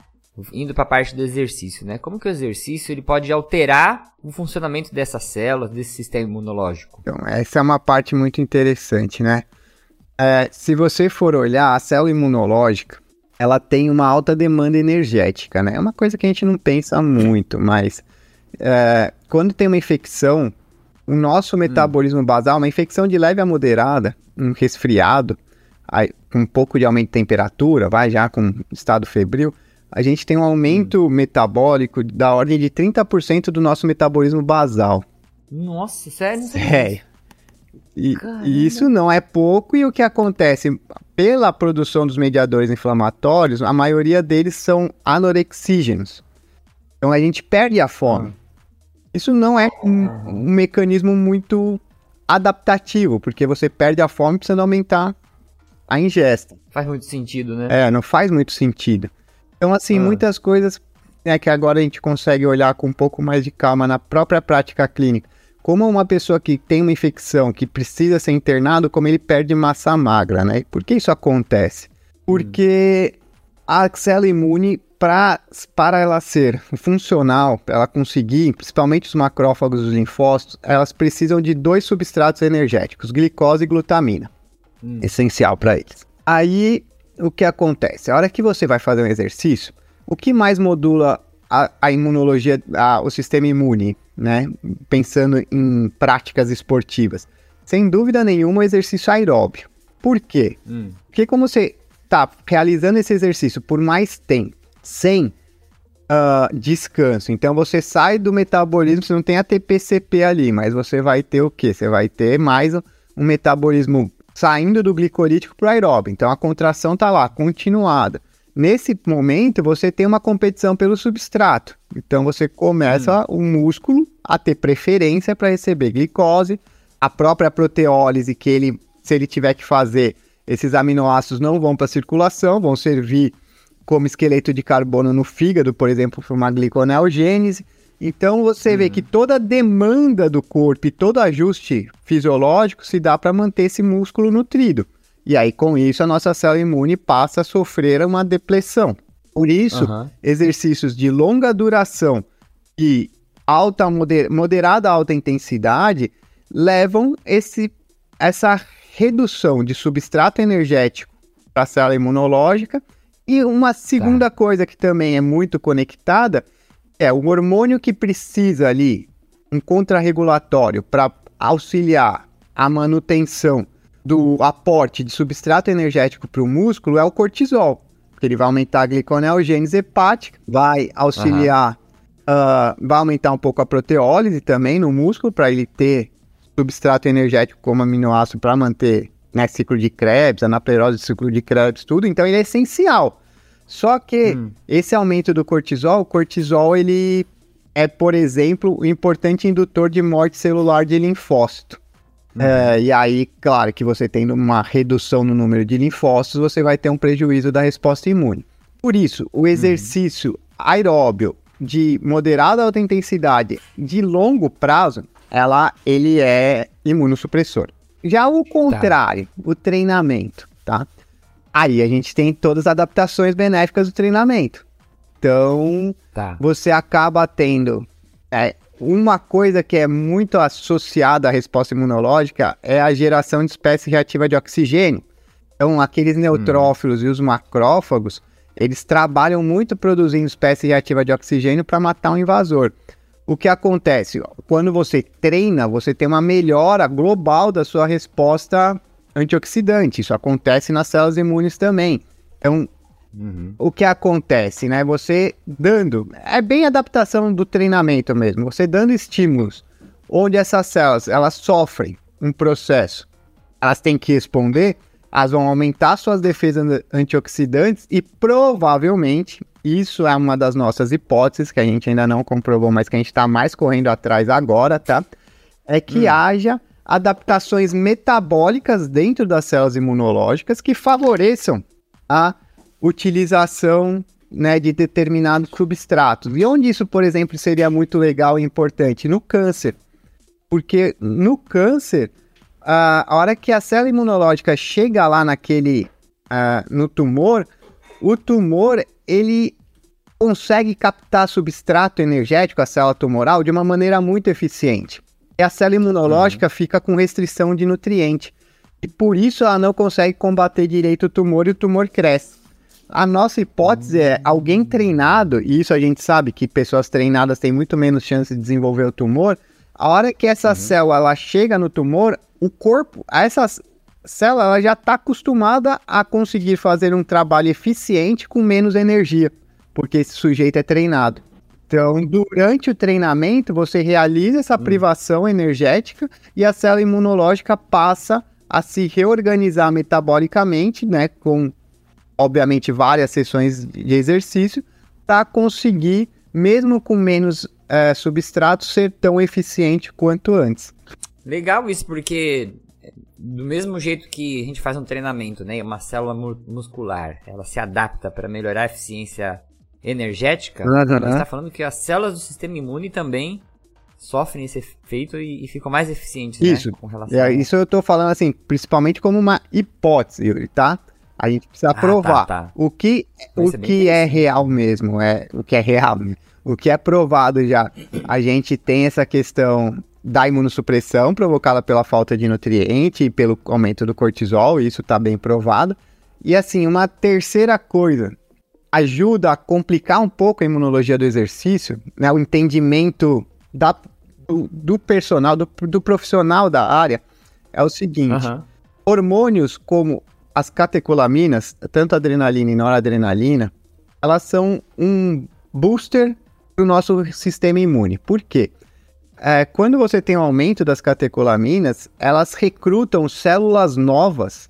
Indo para a parte do exercício, né? Como que o exercício ele pode alterar o funcionamento dessas células, desse sistema imunológico? Então, essa é uma parte muito interessante, né? É, se você for olhar, a célula imunológica, ela tem uma alta demanda energética, né? É uma coisa que a gente não pensa muito, mas é, quando tem uma infecção, o nosso hum. metabolismo hum. basal, uma infecção de leve a moderada, um resfriado, com um pouco de aumento de temperatura, vai já com estado febril, a gente tem um aumento hum. metabólico da ordem de 30% do nosso metabolismo basal. Nossa, sério? Sério. E, e, isso não é pouco, e o que acontece? Pela produção dos mediadores inflamatórios, a maioria deles são anorexígenos. Então a gente perde a fome. Isso não é um, um mecanismo muito adaptativo, porque você perde a fome precisando aumentar a ingesta. Faz muito sentido, né? É, não faz muito sentido. Então, assim, Ah. muitas coisas é que agora a gente consegue olhar com um pouco mais de calma na própria prática clínica. Como uma pessoa que tem uma infecção, que precisa ser internado, como ele perde massa magra, né? E Por que isso acontece? Porque a célula imune, pra, para ela ser funcional, para ela conseguir, principalmente os macrófagos e os linfócitos, elas precisam de dois substratos energéticos, glicose e glutamina. Essencial para eles. Aí, o que acontece? A hora que você vai fazer um exercício, o que mais modula a, a imunologia, a- o sistema imune, né? Pensando em práticas esportivas. Sem dúvida nenhuma, o exercício aeróbio. Por quê? Hum. Porque como você está realizando esse exercício por mais tempo, sem ah, descanso, então você sai do metabolismo, você não tem a TPCP ali, mas você vai ter o quê? Você vai ter mais um, metabolismo saindo do glicolítico para o aeróbio. Então a contração está lá, continuada. Nesse momento, você tem uma competição pelo substrato. Então você começa o músculo a ter preferência para receber glicose, a própria proteólise que ele, se ele tiver que fazer, esses aminoácidos não vão para a circulação, vão servir como esqueleto de carbono no fígado, por exemplo, para uma gliconeogênese. Então você vê que toda a demanda do corpo e todo ajuste fisiológico se dá para manter esse músculo nutrido. E aí, com isso, a nossa célula imune passa a sofrer uma depressão. Por isso, Aham. exercícios de longa duração e alta, moder- moderada alta intensidade levam esse, essa redução de substrato energético para a célula imunológica. E uma segunda coisa que também é muito conectada é o hormônio que precisa ali, um contrarregulatório para auxiliar a manutenção do aporte de substrato energético para o músculo é o cortisol. Porque ele vai aumentar a gliconeogênese hepática, vai auxiliar, ah, vai aumentar um pouco a proteólise também no músculo para ele ter substrato energético como aminoácido para manter né, ciclo de Krebs, anaplerose, ciclo de Krebs, tudo. Então ele é essencial. Só que esse aumento do cortisol, o cortisol ele é, por exemplo, o importante indutor de morte celular de linfócito. É, e aí, claro que você tendo uma redução no número de linfócitos, você vai ter um prejuízo da resposta imune. Por isso, o exercício aeróbio de moderada alta intensidade de longo prazo, ela, ele é imunossupressor. Já o contrário, o treinamento, tá? Aí a gente tem todas as adaptações benéficas do treinamento. Então, Tá. você acaba tendo é, uma coisa que é muito associada à resposta imunológica é a geração de espécie reativa de oxigênio. Então, aqueles neutrófilos e os macrófagos, eles trabalham muito produzindo espécie reativa de oxigênio para matar um invasor. O que acontece? Quando você treina, você tem uma melhora global da sua resposta antioxidante. Isso acontece nas células imunes também. Então, o que acontece, né? Você dando, é bem adaptação do treinamento mesmo. Você dando estímulos onde essas células elas sofrem um processo, elas têm que responder, elas vão aumentar suas defesas an- antioxidantes e provavelmente isso é uma das nossas hipóteses que a gente ainda não comprovou, mas que a gente está mais correndo atrás agora, tá? É que haja adaptações metabólicas dentro das células imunológicas que favoreçam a utilização né, de determinados substratos. E onde isso, por exemplo, seria muito legal e importante? No câncer. Porque no câncer, a, hora que a célula imunológica chega lá naquele, ah, no tumor, o tumor, ele consegue captar substrato energético, a célula tumoral, de uma maneira muito eficiente. E a célula imunológica fica com restrição de nutriente. E por isso ela não consegue combater direito o tumor e o tumor cresce. A nossa hipótese é alguém treinado, e isso a gente sabe que pessoas treinadas têm muito menos chance de desenvolver o tumor. A hora que essa célula ela chega no tumor, o corpo, essa célula ela já está acostumada a conseguir fazer um trabalho eficiente com menos energia, porque esse sujeito é treinado. Então, durante o treinamento, você realiza essa privação energética e a célula imunológica passa a se reorganizar metabolicamente, né, com obviamente várias sessões de exercício, para conseguir mesmo com menos é, substrato, ser tão eficiente quanto antes. Legal isso, porque do mesmo jeito que a gente faz um treinamento, né, uma célula mu muscular, ela se adapta para melhorar a eficiência energética, Uhum. está falando que as células do sistema imune também sofrem esse efeito e, e ficam mais eficientes, Isso. né, com relação É, isso eu tô falando assim, principalmente como uma hipótese, Yuri, tá? A gente precisa Ah, provar. tá, tá. O que, Vai o que é real mesmo, é o que é real, né? o que é provado já. A gente tem essa questão da imunossupressão provocada pela falta de nutriente e pelo aumento do cortisol, isso tá bem provado. E assim, uma terceira coisa, ajuda a complicar um pouco a imunologia do exercício, né? O entendimento da, do, do personal, do, do profissional da área, é o seguinte: Aham. hormônios como as catecolaminas, tanto adrenalina e noradrenalina, elas são um booster para o nosso sistema imune. Por quê? É, quando você tem um aumento das catecolaminas, elas recrutam células novas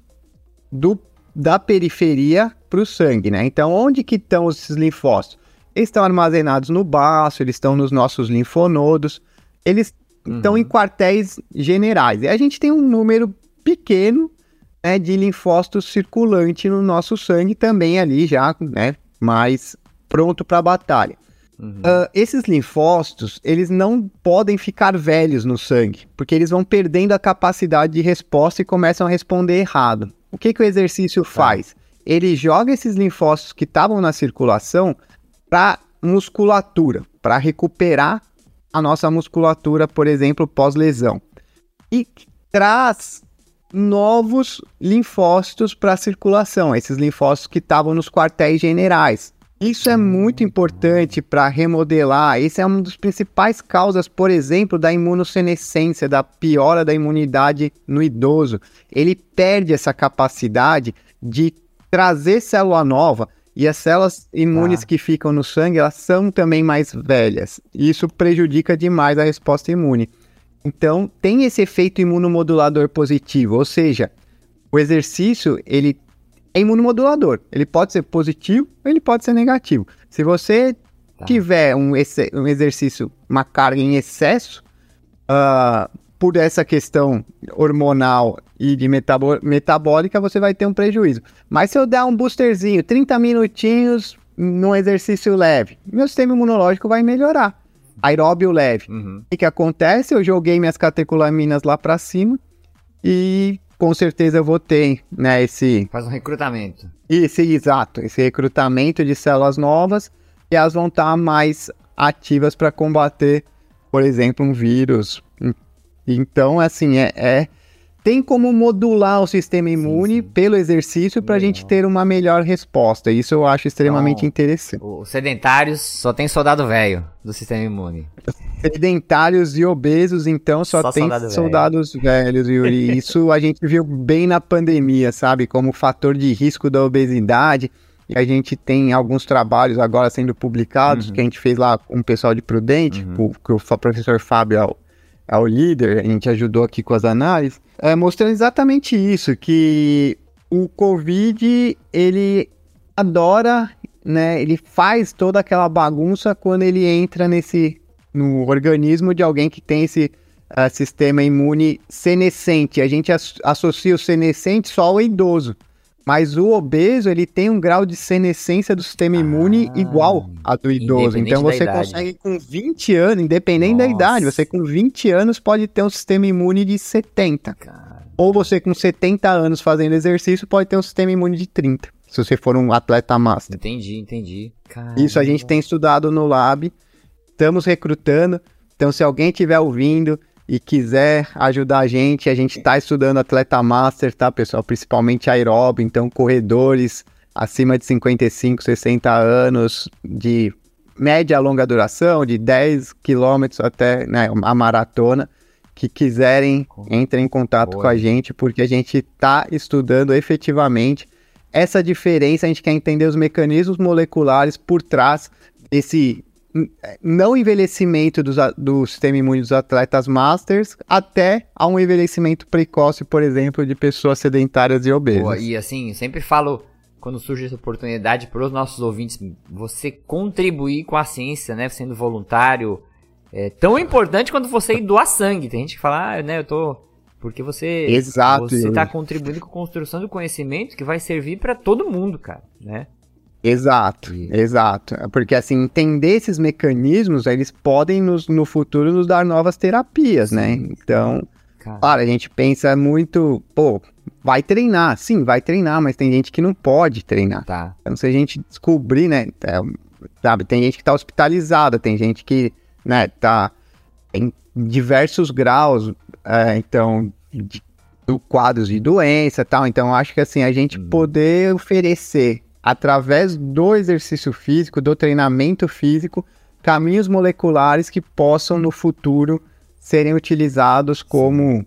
do, da periferia para o sangue, né? Então, onde que estão esses linfócitos? Eles estão armazenados no baço, eles estão nos nossos linfonodos, eles estão em quartéis generais. E a gente tem um número pequeno né, de linfócitos circulante no nosso sangue também ali já, né, mais pronto para a batalha. Ah, esses linfócitos, eles não podem ficar velhos no sangue, porque eles vão perdendo a capacidade de resposta e começam a responder errado. O que, que o exercício faz? Ele joga esses linfócitos que estavam na circulação para musculatura, para recuperar a nossa musculatura, por exemplo, pós-lesão. E traz novos linfócitos para a circulação, esses linfócitos que estavam nos quartéis generais. Isso é muito importante para remodelar. Esse é uma das principais causas, por exemplo, da imunossenescência, da piora da imunidade no idoso. Ele perde essa capacidade de trazer célula nova e as células imunes Tá. que ficam no sangue, elas são também mais velhas. E isso prejudica demais a resposta imune. Então, tem esse efeito imunomodulador positivo, ou seja, o exercício, ele é imunomodulador. Ele pode ser positivo ele pode ser negativo. Se você Tá. tiver um, um exercício, uma carga em excesso, ah, por essa questão hormonal e de metabo- metabólica, você vai ter um prejuízo. Mas se eu der um boosterzinho, 30 minutinhos num exercício leve, meu sistema imunológico vai melhorar. Aeróbio leve. Uhum. O que, que acontece? Eu joguei minhas catecolaminas lá para cima e com certeza eu vou ter, né, esse, Faz um recrutamento. esse exato, esse recrutamento de células novas e elas vão estar mais ativas para combater, por exemplo, um vírus. Então, assim, é, é- tem como modular o sistema imune pelo exercício para a gente ter uma melhor resposta. Isso eu acho extremamente Então, interessante. Os sedentários só tem soldado velho do sistema imune. Sedentários e obesos, então, só, Só tem soldado velho. soldados velhos, Yuri. Isso a gente viu bem na pandemia, sabe? Como fator de risco da obesidade. E a gente tem alguns trabalhos agora sendo publicados, Uhum. que a gente fez lá com o pessoal de Prudente, o, que o professor Fábio é o, é o líder, a gente ajudou aqui com as análises, é, mostrando exatamente isso, que o Covid, ele adora, né, ele faz toda aquela bagunça quando ele entra nesse, no organismo de alguém que tem esse ah, sistema imune senescente. A gente as- associa o senescente só ao idoso. Mas o obeso, ele tem um grau de senescência do sistema imune Ah, igual a do idoso. Então da você consegue com 20 anos, independente da Nossa. idade, você com 20 anos pode ter um sistema imune de 70. Cara, Ou você com 70 anos fazendo exercício pode ter um sistema imune de 30. Se você for um atleta master. entendi, entendi. Isso a gente tem estudado no lab, estamos recrutando. Então, se alguém estiver ouvindo e quiser ajudar a gente, a gente está estudando atleta master, tá, pessoal? Principalmente aeróbio, então corredores acima de 55, 60 anos, de média a longa duração, de 10 quilômetros até né, a maratona, que quiserem, entrem em contato Boa. com a gente, porque a gente está estudando efetivamente essa diferença, a gente quer entender os mecanismos moleculares por trás desse não envelhecimento dos do sistema imune dos atletas masters até a um envelhecimento precoce, por exemplo, de pessoas sedentárias e obesas. Boa, e assim, eu sempre falo quando surge essa oportunidade para os nossos ouvintes, você contribuir com a ciência, né, sendo voluntário, é tão importante quanto você ir doar sangue. Tem gente que fala, ah, né, eu tô porque você Exato, você Yuri. tá contribuindo com a construção do conhecimento que vai servir para todo mundo, cara, né? Exato, E- exato. Porque assim, entender esses mecanismos, eles podem nos, no futuro nos dar novas terapias, né? Então, Cara, claro, a gente pensa muito, pô, vai treinar. Sim, vai treinar, mas tem gente que não pode treinar. tá. Então, se a gente descobrir, né, é, sabe, tem gente que tá hospitalizada, tem gente que, né, tá em diversos graus, é, então, de, do quadros de doença e tal. Então, acho que, assim, a gente poder oferecer, através do exercício físico, do treinamento físico, caminhos moleculares que possam, no futuro, serem utilizados como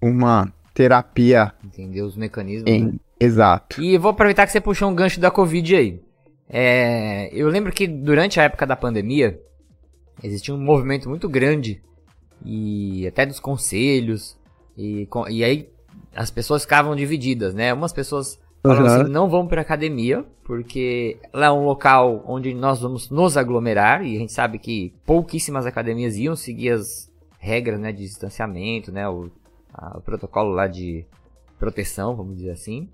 uma terapia Entender os mecanismos. né? em... Exato. E vou aproveitar que você puxou um gancho da Covid aí. É, eu lembro que durante a época da pandemia existia um movimento muito grande e até dos conselhos e, e aí as pessoas ficavam divididas, né? Umas pessoas falavam Aham. assim, não vamos para academia porque lá é um local onde nós vamos nos aglomerar e a gente sabe que pouquíssimas academias iam seguir as regras, né, de distanciamento, né, o, a- o protocolo lá de proteção, vamos dizer assim.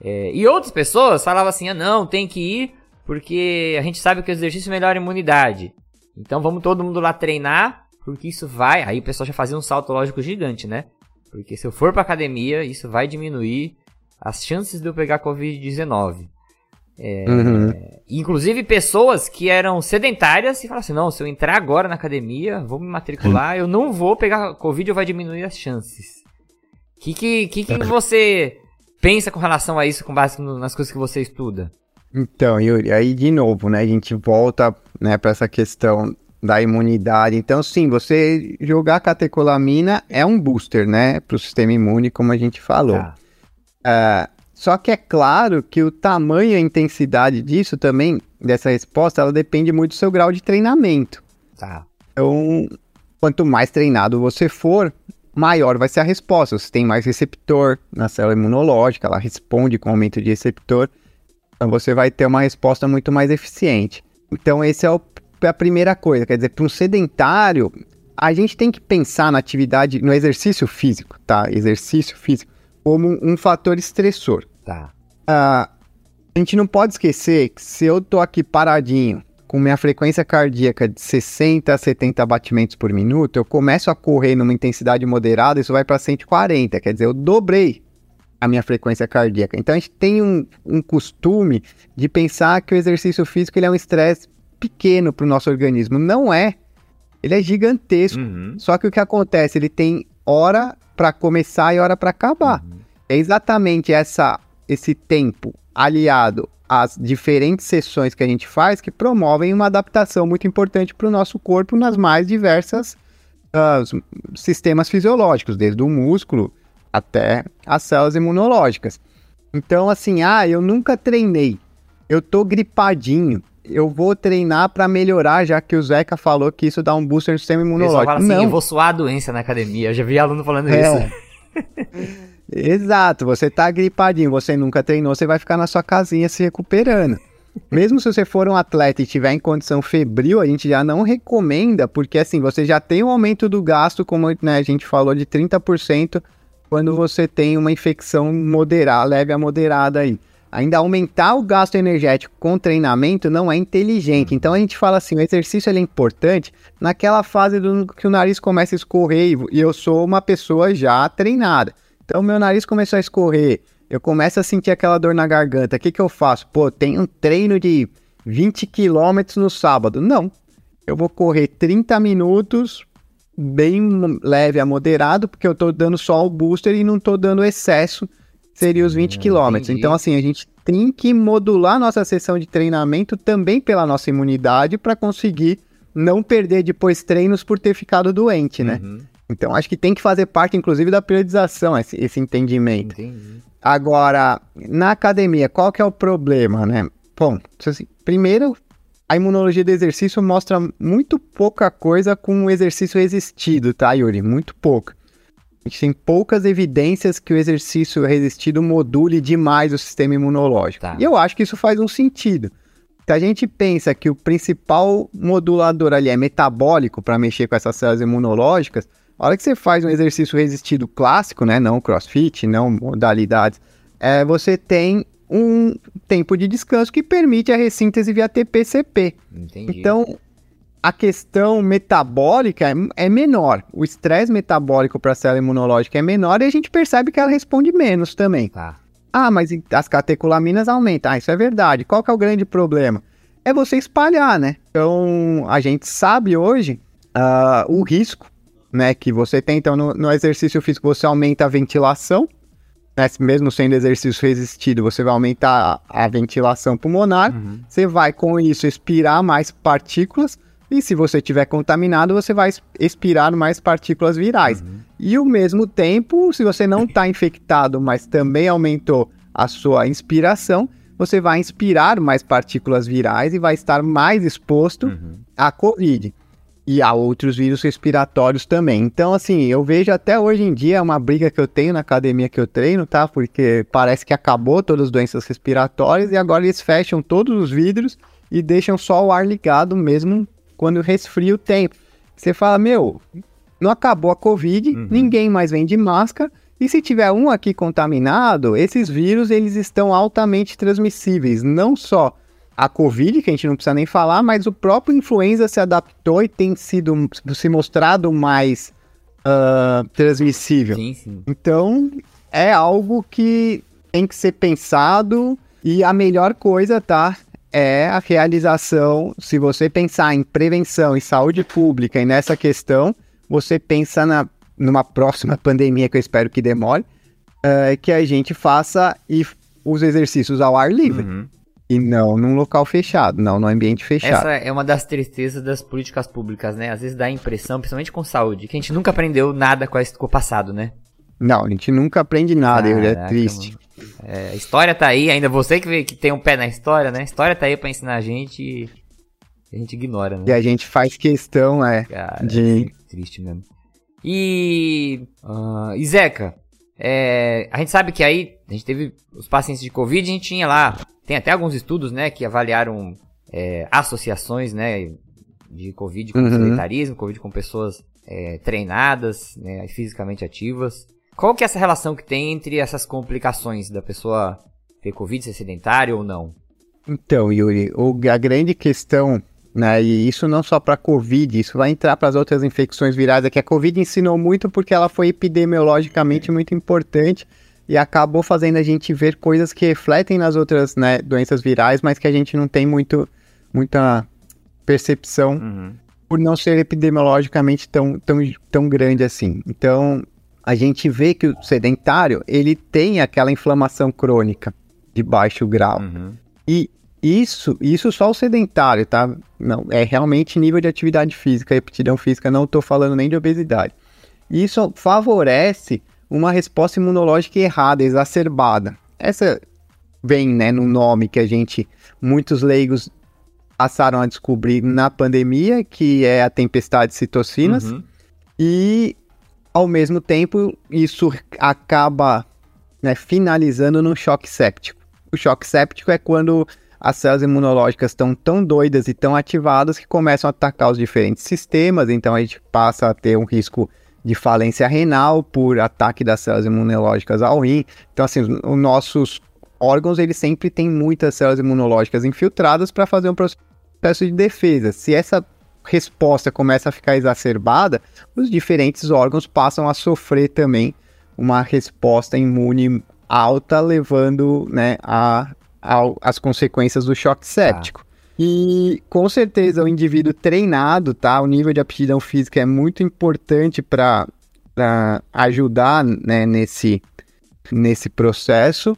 É, e outras pessoas falavam assim: ah, não, tem que ir porque a gente sabe que o exercício melhora a imunidade. Então vamos todo mundo lá treinar, porque isso vai. Aí o pessoal já fazia um salto lógico gigante, né? Porque se eu for pra academia, isso vai diminuir as chances de eu pegar Covid-19. Uhum. Inclusive pessoas que eram sedentárias e falavam assim: não, se eu entrar agora na academia, vou me matricular, eu não vou pegar Covid ou vai diminuir as chances. O que, que, que, que você pensa com relação a isso, com base nas coisas que você estuda? Então, Yuri, aí de novo, né, a gente volta, né, para essa questão da imunidade. Então, sim, você jogar catecolamina é um booster, né, para o sistema imune, como a gente falou. Tá. Ah, só que é claro que o tamanho e a intensidade disso também, dessa resposta, ela depende muito do seu grau de treinamento. Tá. Então, quanto mais treinado você for, maior vai ser a resposta. Você tem mais receptor na célula imunológica, ela responde com aumento de receptor, então você vai ter uma resposta muito mais eficiente. Então, esse é o- a primeira coisa. Quer dizer, para um sedentário, a gente tem que pensar na atividade, no exercício físico, tá? Exercício físico, como um fator estressor. Tá. Ah, a gente não pode esquecer que se eu tô aqui paradinho, com minha frequência cardíaca de 60 a 70 batimentos por minuto, eu começo a correr numa intensidade moderada, isso vai para 140, quer dizer, eu dobrei a minha frequência cardíaca. Então a gente tem um, um costume de pensar que o exercício físico ele é um estresse pequeno para o nosso organismo. Não é. Ele é gigantesco. Uhum. Só que o que acontece? Ele tem hora para começar e hora para acabar. É exatamente essa, esse tempo aliado às diferentes sessões que a gente faz que promovem uma adaptação muito importante para o nosso corpo nas mais diversas os sistemas fisiológicos, desde o músculo até as células imunológicas. Então, assim, ah, eu nunca treinei, eu tô gripadinho, eu vou treinar para melhorar, já que o Zeca falou que isso dá um booster no sistema imunológico. fala assim, Não, eu vou suar a doença na academia. Eu já vi aluno falando É. isso. Exato, você tá gripadinho, você nunca treinou, você vai ficar na sua casinha se recuperando. Mesmo se você for um atleta e tiver em condição febril, a gente já não recomenda, porque assim, você já tem um aumento do gasto, como né, a gente falou, de 30% quando você tem uma infecção moderada, leve a moderada aí. Ainda aumentar o gasto energético com treinamento não é inteligente. Então a gente fala assim, o exercício é importante naquela fase do que o nariz começa a escorrer e eu sou uma pessoa já treinada. Então meu nariz começou a escorrer, eu começo a sentir aquela dor na garganta. O que que eu faço? Pô, tem um treino de 20 quilômetros no sábado. Não. Eu vou correr 30 minutos bem leve a moderado, porque eu tô dando só o booster e não tô dando excesso, seria os 20 quilômetros. entendi. Então, assim, a gente tem que modular nossa sessão de treinamento também pela nossa imunidade para conseguir não perder depois treinos por ter ficado doente, né? Uhum. Então, acho que tem que fazer parte, inclusive, da periodização, esse, esse entendimento. Entendi. Agora, na academia, qual que é o problema, né? Bom, assim, primeiro, a imunologia do exercício mostra muito pouca coisa com o exercício resistido, tá, Yuri? Muito pouca. A gente tem poucas evidências que o exercício resistido module demais o sistema imunológico. Tá. E eu acho que isso faz um sentido. Se a gente pensa que o principal modulador ali é metabólico para mexer com essas células imunológicas, a hora que você faz um exercício resistido clássico, né, não crossfit, não modalidades, é, você tem um tempo de descanso que permite a ressíntese via TPCP. Entendi. Então, a questão metabólica é, é menor. O estresse metabólico para a célula imunológica é menor e a gente percebe que ela responde menos também. Tá. Ah, mas as catecolaminas aumentam. Ah, isso é verdade. Qual que é o grande problema? É você espalhar, né? Então, a gente sabe hoje ah, o risco né, que você tem. Então, no, no exercício físico, você aumenta a ventilação, né, mesmo sendo exercício resistido, você vai aumentar a, a ventilação pulmonar, você vai com isso expirar mais partículas, e se você estiver contaminado, você vai expirar mais partículas virais. E ao mesmo tempo, se você não está infectado, mas também aumentou a sua inspiração, você vai inspirar mais partículas virais e vai estar mais exposto à Covid e a outros vírus respiratórios também. Então, assim, eu vejo até hoje em dia uma briga que eu tenho na academia que eu treino, tá? Porque parece que acabou todas as doenças respiratórias e agora eles fecham todos os vidros e deixam só o ar ligado mesmo quando resfria o tempo. Você fala, meu, não acabou a Covid, ninguém mais vende máscara. E se tiver um aqui contaminado, esses vírus eles estão altamente transmissíveis, não só a Covid, que a gente não precisa nem falar, mas o próprio influenza se adaptou e tem sido se mostrado mais ah, transmissível. Sim, sim. Então, é algo que tem que ser pensado e a melhor coisa, tá? É a realização. Se você pensar em prevenção e saúde pública e nessa questão, você pensa na, numa próxima pandemia que eu espero que demore, é, que a gente faça e os exercícios ao ar livre. Uhum. E não num local fechado, não no ambiente fechado. Essa é uma das tristezas das políticas públicas, né? Às vezes dá a impressão, principalmente com saúde, que a gente nunca aprendeu nada com, o passado, né? Não, a gente nunca aprende nada, é Caraca, triste. mano. É, a história tá aí, ainda você que, que tem um pé na história, né? A história tá aí pra ensinar a gente e a gente ignora, né? E a gente faz questão, é, Cara, de é triste mesmo. E. ah, e Zeca, é, a gente sabe que aí, a gente teve os pacientes de Covid, a gente tinha lá, tem até alguns estudos, né, que avaliaram é, associações, né, de Covid com Uhum. sedentarismo, Covid com pessoas é, treinadas, né, fisicamente ativas. Qual que é essa relação que tem entre essas complicações da pessoa ter Covid, ser sedentário ou não? Então, Yuri, o- a grande questão, né, e isso não só para Covid, isso vai entrar para as outras infecções virais, é que a Covid ensinou muito porque ela foi epidemiologicamente muito importante e acabou fazendo a gente ver coisas que refletem nas outras né, doenças virais, mas que a gente não tem muito, muita percepção por não ser epidemiologicamente tão, tão, tão grande assim. Então, a gente vê que o sedentário, ele tem aquela inflamação crônica de baixo grau. E isso, isso só o sedentário, tá? Não, é realmente nível de atividade física, aptidão física, não estou falando nem de obesidade. Isso favorece uma resposta imunológica errada, exacerbada. Essa vem, né, no nome que a gente, muitos leigos passaram a descobrir na pandemia, que é a tempestade de citocinas. Uhum. E, ao mesmo tempo, isso acaba né, finalizando no choque séptico. O choque séptico é quando as células imunológicas estão tão doidas e tão ativadas que começam a atacar os diferentes sistemas, então a gente passa a ter um risco de falência renal por ataque das células imunológicas ao rim. Então, assim, os, os nossos órgãos, eles sempre têm muitas células imunológicas infiltradas para fazer um processo de defesa. Se essa resposta começa a ficar exacerbada, os diferentes órgãos passam a sofrer também uma resposta imune alta, levando né, a, ao- as consequências do choque séptico. E com certeza o indivíduo treinado, tá? O nível de aptidão física é muito importante para ajudar né, nesse, nesse processo,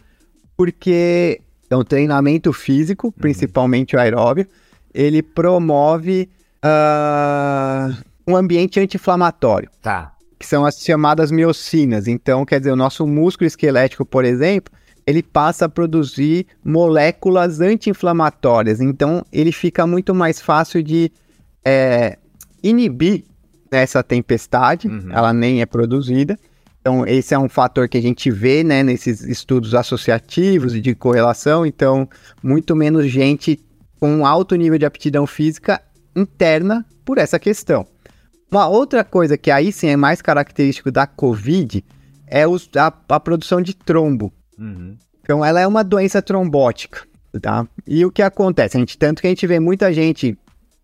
porque então, o treinamento físico, principalmente o aeróbio, ele promove ah, um ambiente anti-inflamatório Tá. que são as chamadas miocinas. Então, quer dizer, o nosso músculo esquelético, por exemplo, ele passa a produzir moléculas anti-inflamatórias. Então, ele fica muito mais fácil de é, inibir essa tempestade, ela nem é produzida, Então, esse é um fator que a gente vê né, nesses estudos associativos e de correlação. Então, muito menos gente com alto nível de aptidão física interna por essa questão. Uma outra coisa que aí sim é mais característico da COVID é a, a, produção de trombo. Uhum. Então, ela é uma doença trombótica, tá? E o que acontece? A gente, tanto que a gente vê muita gente,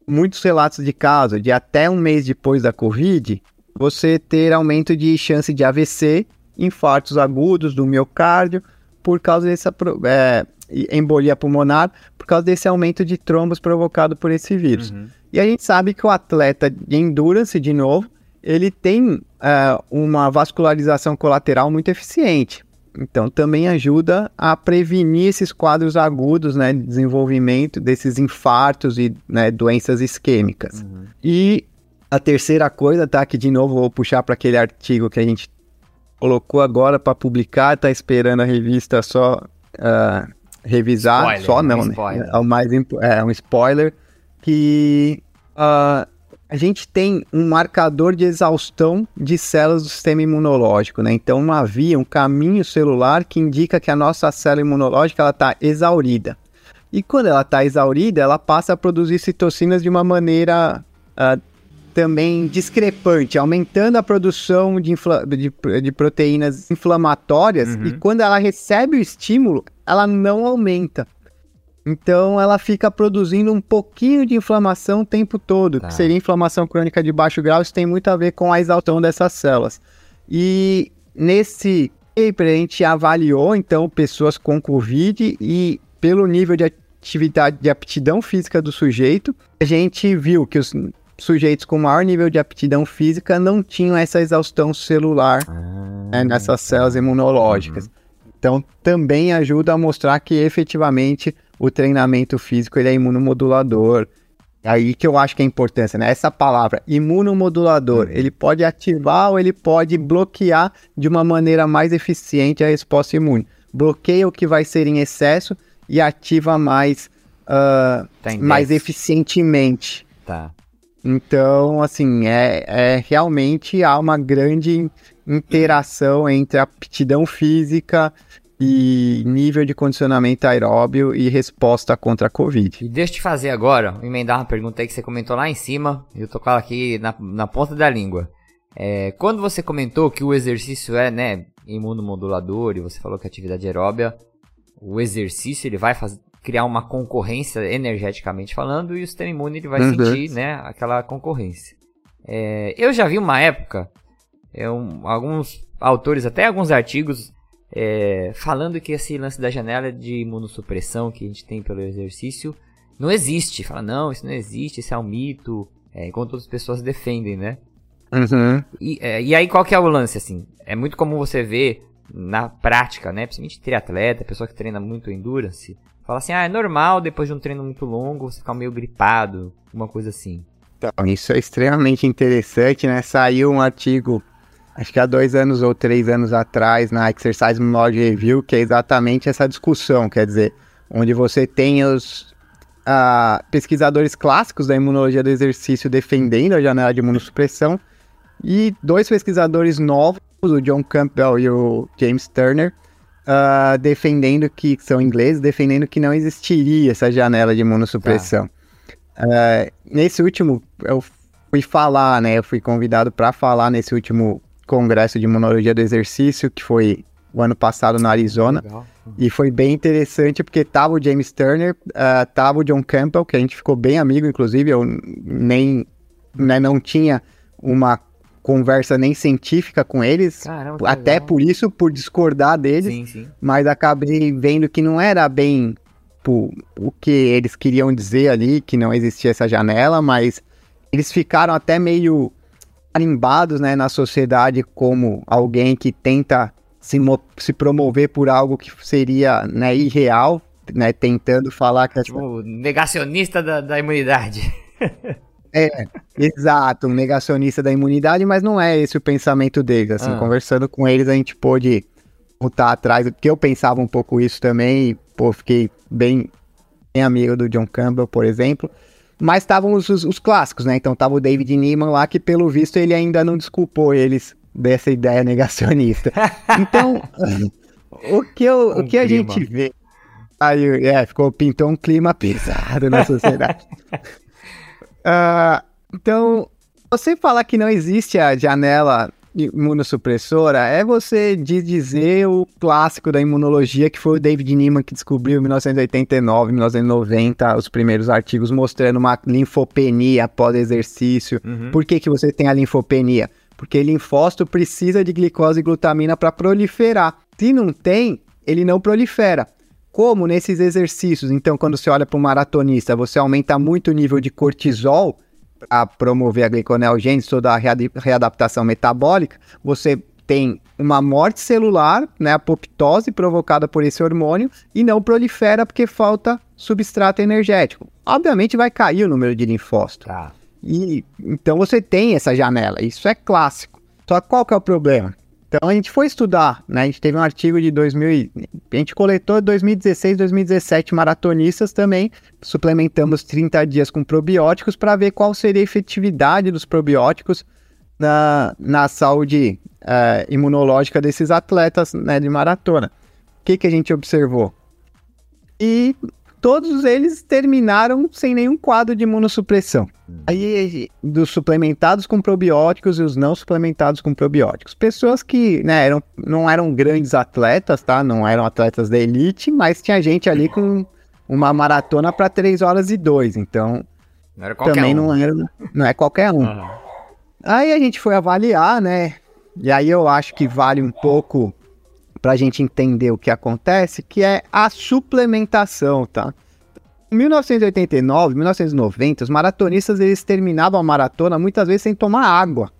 muitos relatos de casos de até um mês depois da COVID, você ter aumento de chance de AVC, infartos agudos do miocárdio, por causa dessa é, embolia pulmonar, por causa desse aumento de trombos provocado por esse vírus. Uhum. E a gente sabe que o atleta de endurance, de novo, ele tem uh, uma vascularização colateral muito eficiente. Então, também ajuda a prevenir esses quadros agudos, né, de desenvolvimento desses infartos e né, doenças isquêmicas. Uhum. E a terceira coisa, tá? Que de novo vou puxar para aquele artigo que a gente colocou agora para publicar, tá esperando a revista só uh, revisar, spoiler, só não, um né? É, mais é um spoiler que uh, a gente tem um marcador de exaustão de células do sistema imunológico, né? Então, uma via, um caminho celular que indica que a nossa célula imunológica está exaurida. E quando ela está exaurida, ela passa a produzir citocinas de uma maneira uh, também discrepante, aumentando a produção de, de, de proteínas inflamatórias, uhum. e quando ela recebe o estímulo, ela não aumenta. Então ela fica produzindo um pouquinho de inflamação o tempo todo, tá. que seria inflamação crônica de baixo grau, isso tem muito a ver com a exaustão dessas células. E nesse paper a gente avaliou então pessoas com Covid e pelo nível de atividade de aptidão física do sujeito, a gente viu que os sujeitos com maior nível de aptidão física não tinham essa exaustão celular ah, né, nessas células imunológicas. Uhum. Então, também ajuda a mostrar que efetivamente o treinamento físico ele é imunomodulador. É aí que eu acho que é a importância, né? Essa palavra, imunomodulador, uhum. ele pode ativar ou ele pode bloquear de uma maneira mais eficiente a resposta imune. Bloqueia o que vai ser em excesso e ativa mais, uh, mais eficientemente. Tá. Então, assim, é, é realmente há uma grande interação entre aptidão física e nível de condicionamento aeróbio e resposta contra a Covid. E deixa eu te fazer agora, emendar uma pergunta aí que você comentou lá em cima, e eu tô com ela aqui na, na ponta da língua. É, quando você comentou que o exercício é, né, imunomodulador, e você falou que a atividade aeróbia, o exercício ele vai fazer, criar uma concorrência energeticamente falando e o sistema imune ele vai uhum. sentir né, aquela concorrência. É, eu já vi uma época, é, um, alguns autores, até alguns artigos, é, falando que esse lance da janela de imunossupressão que a gente tem pelo exercício não existe. Fala, não, isso não existe, isso é um mito, é, enquanto outras pessoas defendem, né? Uhum. E, é, e aí qual que é o lance, assim? É muito comum você ver na prática, né? Principalmente triatleta, pessoa que treina muito endurance, Fala assim, ah, é normal depois de um treino muito longo você ficar meio gripado, uma coisa assim. Então, isso é extremamente interessante, né? Saiu um artigo, acho que há dois anos ou três anos atrás, na Exercise Immunology Review, que é exatamente essa discussão, quer dizer, onde você tem os pesquisadores clássicos da imunologia do exercício defendendo a janela de imunossupressão e dois pesquisadores novos, o John Campbell e o James Turner, defendendo que são ingleses, defendendo que não existiria essa janela de imunossupressão. Tá. Nesse último, eu fui falar, né? Eu fui convidado para falar nesse último congresso de imunologia do exercício, que foi o ano passado na Arizona. Legal. E foi bem interessante porque tava o James Turner, uh, tava o John Campbell, que a gente ficou bem amigo, inclusive, eu nem né, não tinha uma conversa nem científica com eles, Caramba, até legal. por isso, por discordar deles, sim, sim. mas acabei vendo que não era bem pô, o que eles queriam dizer ali, que não existia essa janela, mas eles ficaram até meio carimbados né, na sociedade como alguém que tenta se, se promover por algo que seria né, irreal, né, tentando falar que... Tipo, essa... negacionista da, da imunidade. É, exato, um negacionista da imunidade, mas não é esse o pensamento deles. Assim, ah. conversando com eles, a gente pôde voltar atrás, porque eu pensava um pouco isso também, e, pô, fiquei bem, bem amigo do John Campbell, por exemplo. Mas estavam os, os, os, clássicos, né? Então tava o David Neiman lá, que pelo visto ele ainda não desculpou eles dessa ideia negacionista. Então, o que, eu, Um o que a gente vê. Aí, é, ficou, pintou um clima pesado na sociedade. Ah, então, você falar que não existe a janela imunossupressora é você dizer o clássico da imunologia que foi o David Niemann que descobriu em 1989, 1990, os primeiros artigos mostrando uma linfopenia após exercício. Uhum. Por que, que você tem a linfopenia? Porque linfócito precisa de glicose e glutamina para proliferar. Se não tem, ele não prolifera. Como nesses exercícios, então, quando você olha para um maratonista, você aumenta muito o nível de cortisol para promover a gliconeogênese, toda a readaptação metabólica, você tem uma morte celular, né, apoptose provocada por esse hormônio, e não prolifera porque falta substrato energético. Obviamente vai cair o número de linfócitos. Tá. E então você tem essa janela, isso é clássico. Só qual que é o problema? Então a gente foi estudar, né? A gente teve um artigo de 2000, e- a gente coletou 2016, 2017 maratonistas também, suplementamos 30 dias com probióticos para ver qual seria a efetividade dos probióticos na, na saúde eh, imunológica desses atletas né, de maratona. O que, que a gente observou? E todos eles terminaram sem nenhum quadro de imunossupressão. Aí, dos suplementados com probióticos e os não suplementados com probióticos. Pessoas que né, eram, não eram grandes atletas, tá? Não eram atletas da elite, mas tinha gente ali com uma maratona para 3 horas e 2. Então, Não também um. não, era, não é qualquer um. Aham. Aí a gente foi avaliar, né? E aí eu acho que vale um pouco pra gente entender o que acontece, que é a suplementação, tá? Em 1989, 1990, os maratonistas eles terminavam a maratona muitas vezes sem tomar água.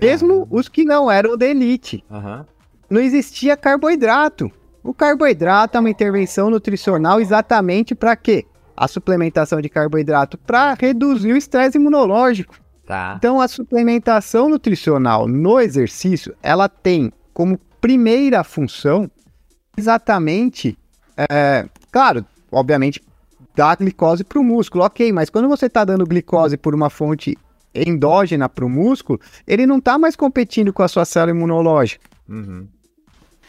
Mesmo os que não eram da elite. Aham. Não existia carboidrato. O carboidrato é uma intervenção nutricional exatamente para quê? A suplementação de carboidrato para reduzir o estresse imunológico. Tá. Então, a suplementação nutricional no exercício, ela tem como primeira função exatamente, é, claro, obviamente, dar glicose para o músculo, ok, mas quando você está dando glicose por uma fonte endógena para o músculo, ele não está mais competindo com a sua célula imunológica. Uhum.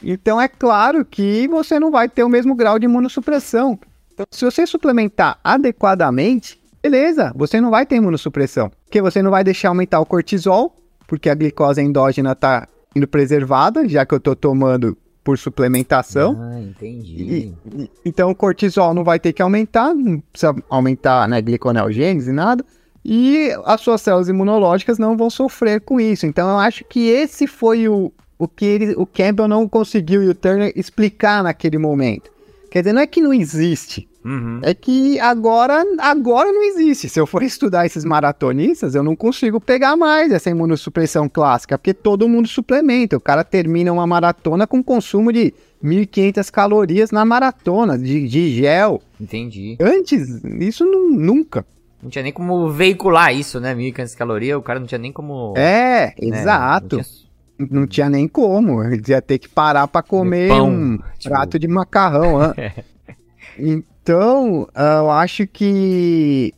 Então é claro que você não vai ter o mesmo grau de imunossupressão. Então, se você suplementar adequadamente, beleza, você não vai ter imunossupressão. Porque você não vai deixar aumentar o cortisol, porque a glicose endógena está preservada, já que eu estou tomando por suplementação. Ah, entendi. E- e- então o cortisol não vai ter que aumentar, não precisa aumentar né, gliconeogênese, nada. E as suas células imunológicas não vão sofrer com isso. Então eu acho que esse foi o, o que ele, o Campbell não conseguiu e o Turner explicar naquele momento. Quer dizer, não é que não existe, Uhum. é que agora, agora não existe. Se eu for estudar esses maratonistas, eu não consigo pegar mais essa imunossupressão clássica, porque todo mundo suplementa. O cara termina uma maratona com consumo de 1.500 calorias na maratona, de, de gel. Entendi. Antes, isso nu- nunca. Não tinha nem como veicular isso, né? 1.500 calorias, o cara não tinha nem como. É, né, exato. não tinha- Não tinha nem como. Ele ia ter que parar para comer pão, um tipo. prato de macarrão. hã? então, ah, eu acho que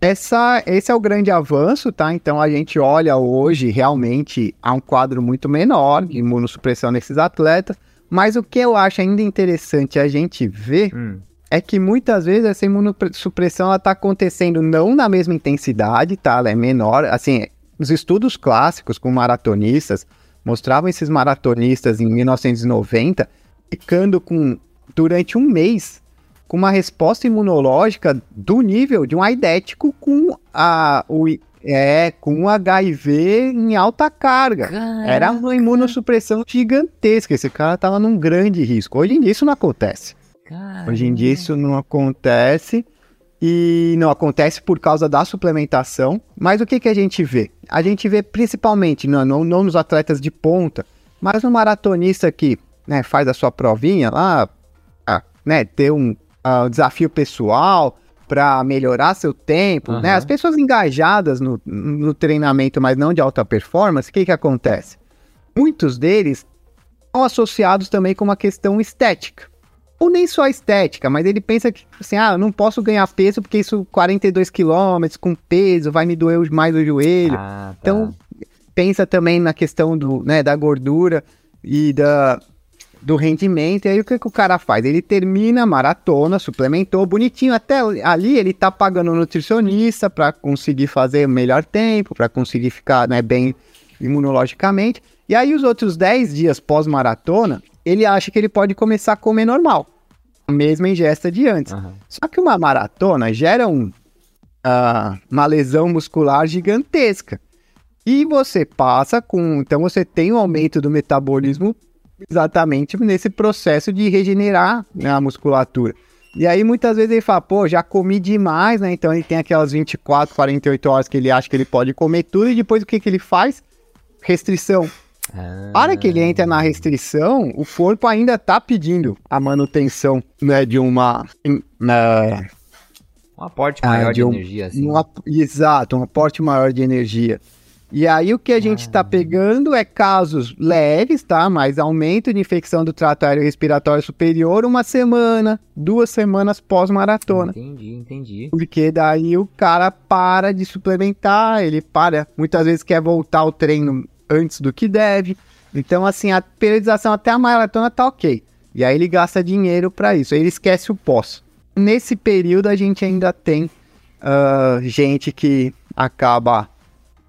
essa, esse é o grande avanço, tá? Então a gente olha hoje realmente há um quadro muito menor de imunossupressão nesses atletas. Mas o que eu acho ainda interessante a gente ver Hum. é que muitas vezes essa imunossupressão ela tá acontecendo não na mesma intensidade, tá? Ela é menor. Assim, os estudos clássicos com maratonistas mostravam esses maratonistas em 1990 ficando com durante um mês com uma resposta imunológica do nível de um aidético com a o, é com HIV em alta carga. Era uma imunossupressão gigantesca. Esse cara tava num grande risco. Hoje em dia isso não acontece. Hoje em dia isso não acontece e não acontece por causa da suplementação. Mas o que, que a gente vê? A gente vê principalmente, não, não, não nos atletas de ponta, mas no maratonista que né, faz a sua provinha lá, ah, né, ter um ah, desafio pessoal para melhorar seu tempo, né? Aham. As pessoas engajadas no, no treinamento, mas não de alta performance, o que, que acontece? Muitos deles estão associados também com uma questão estética ou nem só estética, mas ele pensa que, assim, ah, eu não posso ganhar peso porque isso 42 quilômetros com peso vai me doer mais o joelho. Ah, tá. Então, pensa também na questão do, né, da gordura e da, do rendimento. E aí o que, que o cara faz? Ele termina a maratona, suplementou bonitinho. Até ali ele tá pagando um nutricionista para conseguir fazer o melhor tempo, para conseguir ficar né, bem imunologicamente. E aí os outros 10 dias pós-maratona, ele acha que ele pode começar a comer normal. A mesma ingesta de antes. Aham. Só que uma maratona gera um, ah, uma lesão muscular gigantesca. E você passa com. Então você tem um aumento do metabolismo exatamente nesse processo de regenerar né, a musculatura. E aí muitas vezes ele fala, pô, já comi demais, né? Então ele tem aquelas 24, 48 horas que ele acha que ele pode comer tudo, e depois o que, que ele faz? Restrição. Ah, A hora que ele entra na restrição, o corpo ainda tá pedindo a manutenção né, de uma. né, um aporte Ah, maior de de, um- energia, assim. um ap- exato, um aporte maior de energia. E aí o que a gente está pegando é casos leves, tá? Mas aumento de infecção do trato aéreo respiratório superior uma semana, duas semanas pós-maratona. Entendi, entendi. Porque daí o cara para de suplementar, ele para, muitas vezes quer voltar ao treino antes do que deve. Então, assim, a periodização até a maratona tá ok. E aí ele gasta dinheiro para isso, aí ele esquece o pós. Nesse período a gente ainda tem ah, gente que acaba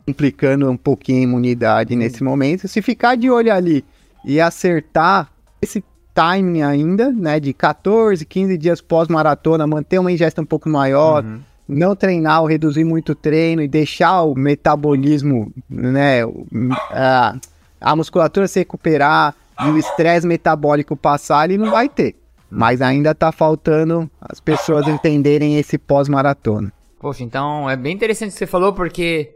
implicando um pouquinho a imunidade nesse momento. Se ficar de olho ali e acertar esse timing ainda, né, de 14, 15 dias pós-maratona, manter uma ingesta um pouco maior, Uhum. não treinar ou reduzir muito o treino e deixar o metabolismo, né, a, a musculatura se recuperar e o estresse metabólico passar, ele não vai ter. Mas ainda tá faltando as pessoas entenderem esse pós-maratona. Poxa, então é bem interessante o que você falou, porque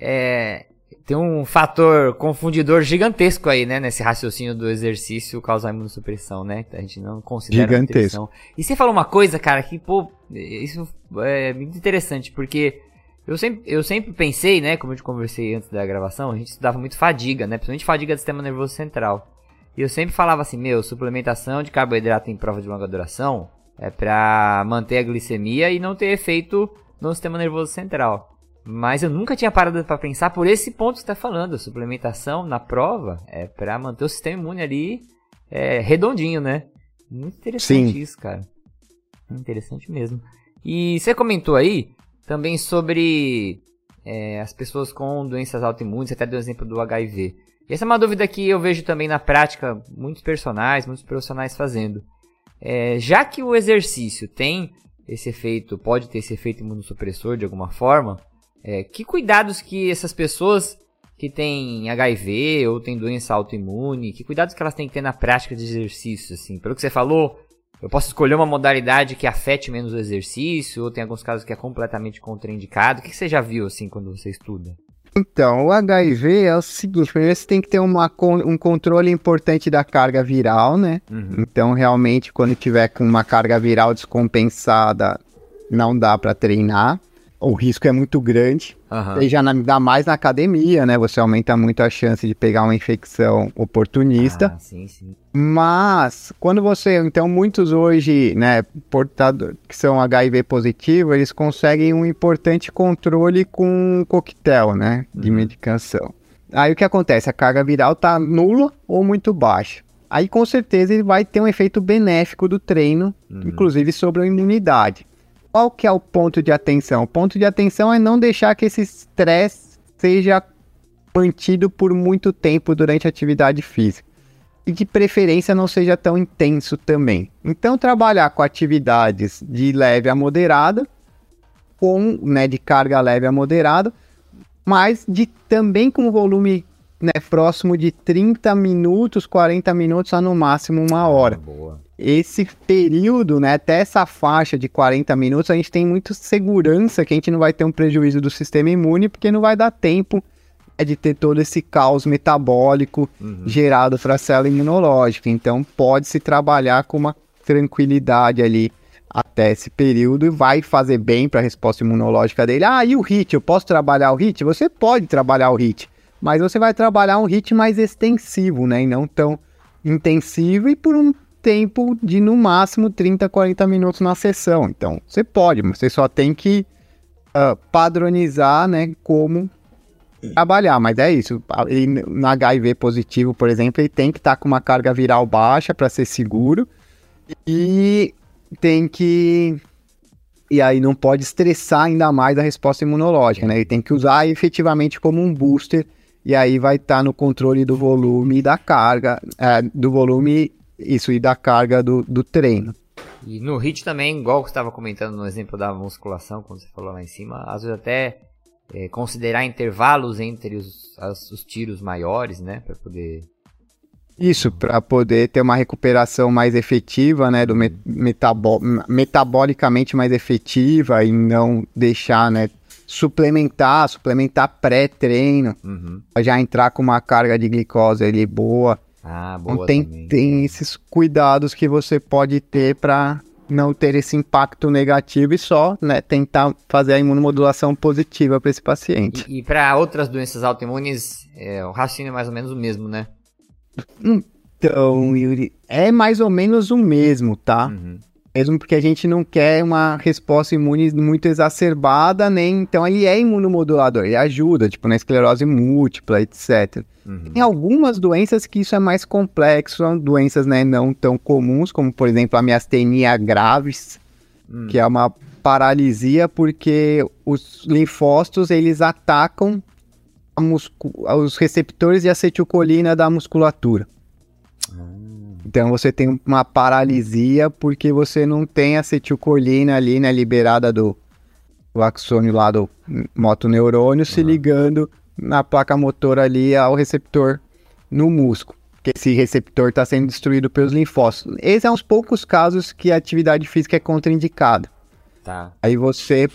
é, tem um fator confundidor gigantesco aí, né? Nesse raciocínio do exercício causar imunossupressão, né? A gente não considera Gigantesco. E você falou uma coisa, cara, que, pô, isso é muito interessante, porque eu sempre, eu sempre pensei, né? Como eu te conversei antes da gravação, a gente estudava muito fadiga, né? Principalmente fadiga do sistema nervoso central. E eu sempre falava assim, meu, suplementação de carboidrato em prova de longa duração é pra manter a glicemia e não ter efeito no sistema nervoso central. Mas eu nunca tinha parado pra pensar por esse ponto que você tá falando. A suplementação na prova é pra manter o sistema imune ali é, redondinho, né? Muito interessante Sim. isso, cara. Interessante mesmo. E você comentou aí também sobre é, as pessoas com doenças autoimunes, até deu o exemplo do HIV. E essa é uma dúvida que eu vejo também na prática muitos personagens, muitos profissionais fazendo. É, já que o exercício tem esse efeito, pode ter esse efeito imunossupressor de alguma forma, é, que cuidados que essas pessoas que têm HIV ou têm doença autoimune, que cuidados que elas têm que ter na prática de exercício, assim? Pelo que você falou, eu posso escolher uma modalidade que afete menos o exercício, ou tem alguns casos que é completamente contraindicado. O que você já viu, assim, quando você estuda? Então, o HIV é o seguinte, primeiro você tem que ter uma, um controle importante da carga viral, né? Uhum. Então, realmente, quando tiver com uma carga viral descompensada, não dá para treinar. O risco é muito grande. Aham. E já na- mais na academia, né? Você aumenta muito a chance de pegar uma infecção oportunista. Ah, sim, sim. Mas quando você, então muitos hoje, né, portador que são HIV positivo, eles conseguem um importante controle com um coquetel, né, de medicação. Aí o que acontece? A carga viral tá nula ou muito baixa. Aí com certeza ele vai ter um efeito benéfico do treino, inclusive sobre a imunidade. Qual que é o ponto de atenção? O ponto de atenção é não deixar que esse estresse seja mantido por muito tempo durante a atividade física e de preferência não seja tão intenso também. Então trabalhar com atividades de leve a moderada, com né, de carga leve a moderada, mas de também com volume né, próximo de 30 minutos, 40 minutos a no máximo uma hora. Boa. Esse período, né, até essa faixa de 40 minutos, a gente tem muita segurança que a gente não vai ter um prejuízo do sistema imune, porque não vai dar tempo né, de ter todo esse caos metabólico gerado para a célula imunológica. Então, pode-se trabalhar com uma tranquilidade ali até esse período e vai fazer bem para a resposta imunológica dele. Ah, e o HIT? Eu posso trabalhar o HIT? Você pode trabalhar o HIT, mas você vai trabalhar um HIT mais extensivo, né, e não tão intensivo e por um tempo de no máximo 30, 40 minutos na sessão. Então, você pode, mas você só tem que ah, padronizar, né, como trabalhar, mas é isso. Ele, no HIV positivo, por exemplo, ele tem que estar tá com uma carga viral baixa para ser seguro e tem que e aí não pode estressar ainda mais a resposta imunológica, né? Ele tem que usar efetivamente como um booster e aí vai estar tá no controle do volume da carga, é, do volume, isso, e da carga do, do treino. E no HIT também, igual você estava comentando no exemplo da musculação, quando você falou lá em cima, às vezes até é, considerar intervalos entre os, as, os tiros maiores, né, para poder isso, para poder ter uma recuperação mais efetiva, né, do metabol metabolicamente mais efetiva e não deixar, né, suplementar, suplementar pré-treino, uhum. já entrar com uma carga de glicose ali boa. Ah, boa então tem, tem esses cuidados que você pode ter para não ter esse impacto negativo e só né, tentar fazer a imunomodulação positiva para esse paciente. E, e para outras doenças autoimunes, é, o raciocínio é mais ou menos o mesmo, né? Então, Yuri, é mais ou menos o mesmo, tá? Uhum. Mesmo porque a gente não quer uma resposta imune muito exacerbada, nem. Então, ele é imunomodulador, ele ajuda, tipo na esclerose múltipla, etc. Uhum. Tem algumas doenças que isso é mais complexo, são doenças né, não tão comuns, como por exemplo a miastenia graves, uhum. que é uma paralisia porque os linfócitos eles atacam os receptores de acetilcolina da musculatura. Então você tem uma paralisia porque você não tem acetilcolina ali, né, liberada do, do axônio lá do motoneurônio se ligando na placa motora ali ao receptor no músculo. Que esse receptor está sendo destruído pelos linfócitos. Esse é um dos poucos casos que a atividade física é contraindicada. Tá. Aí você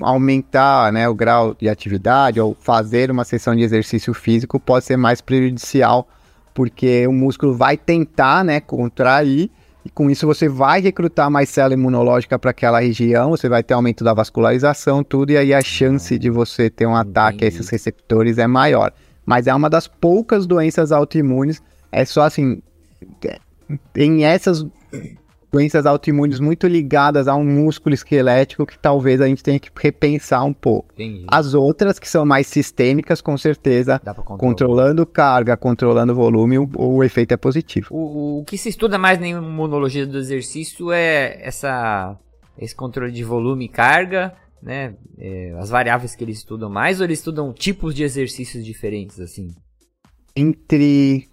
aumentar né, o grau de atividade ou fazer uma sessão de exercício físico pode ser mais prejudicial, porque o músculo vai tentar né, contrair, e com isso você vai recrutar mais célula imunológica para aquela região, você vai ter aumento da vascularização, tudo, e aí a chance de você ter um ataque a esses receptores é maior. Mas é uma das poucas doenças autoimunes, é só assim, tem essas doenças autoimunes muito ligadas a um músculo esquelético que talvez a gente tenha que repensar um pouco. Entendi. As outras, que são mais sistêmicas, com certeza, controlando carga, controlando volume, o, o efeito é positivo. O, o, que se estuda mais na imunologia do exercício é essa, esse controle de volume e carga, né? É, as variáveis que eles estudam mais, ou eles estudam tipos de exercícios diferentes, assim? Entre.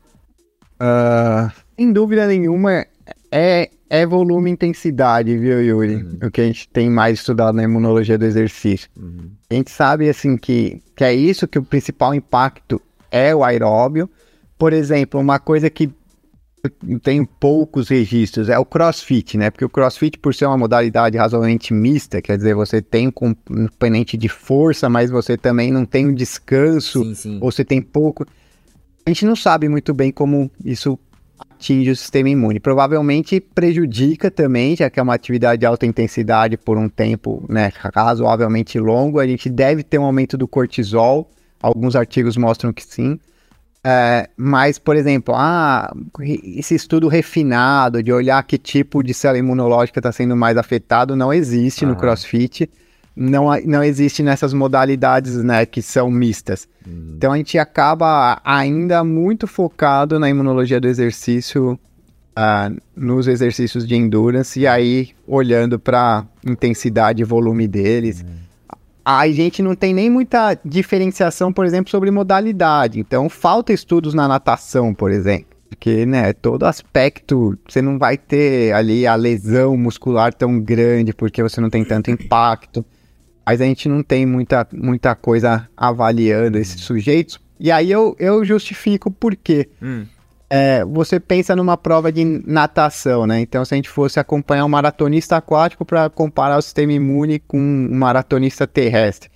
Uh, em dúvida nenhuma, é é volume e intensidade, viu, Yuri? Uhum. O que a gente tem mais estudado na imunologia do exercício. Uhum. A gente sabe, assim, que, que é isso que o principal impacto é o aeróbio. Por exemplo, uma coisa que tenho poucos registros é o crossfit, né? Porque o crossfit, por ser uma modalidade razoavelmente mista, quer dizer, você tem um componente de força, mas você também não tem um descanso, sim, sim. ou você tem pouco. A gente não sabe muito bem como isso atinge o sistema imune. Provavelmente prejudica também, já que é uma atividade de alta intensidade por um tempo né, razoavelmente longo. A gente deve ter um aumento do cortisol. Alguns artigos mostram que sim. É, mas, por exemplo, ah, esse estudo refinado de olhar que tipo de célula imunológica está sendo mais afetado não existe ah. no CrossFit não, não existe nessas modalidades né, que são mistas. Uhum. Então a gente acaba ainda muito focado na imunologia do exercício, uh, nos exercícios de endurance, e aí olhando para intensidade e volume deles. Uhum. A gente não tem nem muita diferenciação, por exemplo, sobre modalidade. Então falta estudos na natação, por exemplo. Porque, né, todo aspecto, você não vai ter ali a lesão muscular tão grande, porque você não tem tanto impacto mas a gente não tem muita, muita coisa avaliando esses sujeitos. E aí eu, eu justifico por quê. Hum. É, você pensa numa prova de natação, né? Então, se a gente fosse acompanhar um maratonista aquático para comparar o sistema imune com um maratonista terrestre,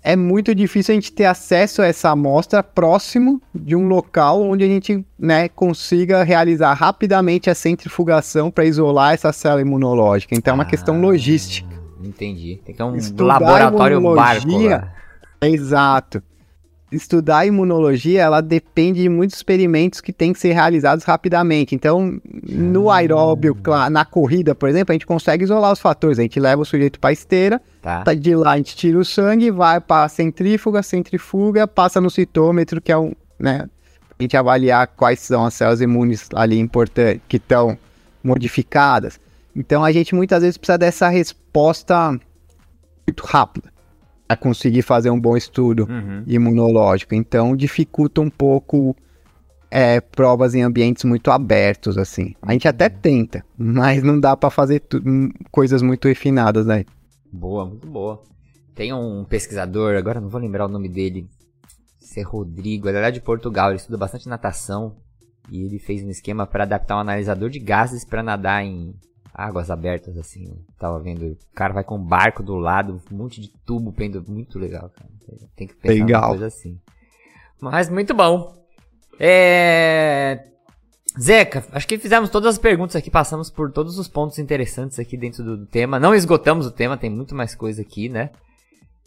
é muito difícil a gente ter acesso a essa amostra próximo de um local onde a gente né, consiga realizar rapidamente a centrifugação para isolar essa célula imunológica. Então, é uma ah. questão logística. Entendi. Tem que ter um Estudar laboratório barco lá. Exato. estudar imunologia, ela depende de muitos experimentos que têm que ser realizados rapidamente. Então, no aeróbio, na corrida, por exemplo, a gente consegue isolar os fatores. A gente leva o sujeito para a esteira, Tá. tá de lá a gente tira o sangue, vai para a centrífuga, centrifuga, passa no citômetro, que é um, né, a gente avaliar quais são as células imunes ali importantes, que estão modificadas. Então, a gente muitas vezes precisa dessa resposta muito rápida para conseguir fazer um bom estudo Uhum. imunológico. Então dificulta um pouco é, provas em ambientes muito abertos, assim. A gente até tenta, mas não dá para fazer hum, coisas muito refinadas, né? Boa, muito boa. Tem um pesquisador, agora não vou lembrar o nome dele. Se é Rodrigo, ele é de Portugal, ele estuda bastante natação. E ele fez um esquema para adaptar um analisador de gases para nadar em águas abertas, assim. Tava vendo. O cara vai com um barco do lado, um monte de tubo pendo. Muito legal, cara. Tem que pensar Legal. coisa assim. Mas muito bom. É. Zeca, acho que fizemos todas as perguntas aqui, passamos por todos os pontos interessantes aqui dentro do tema. Não esgotamos o tema, tem muito mais coisa aqui, né?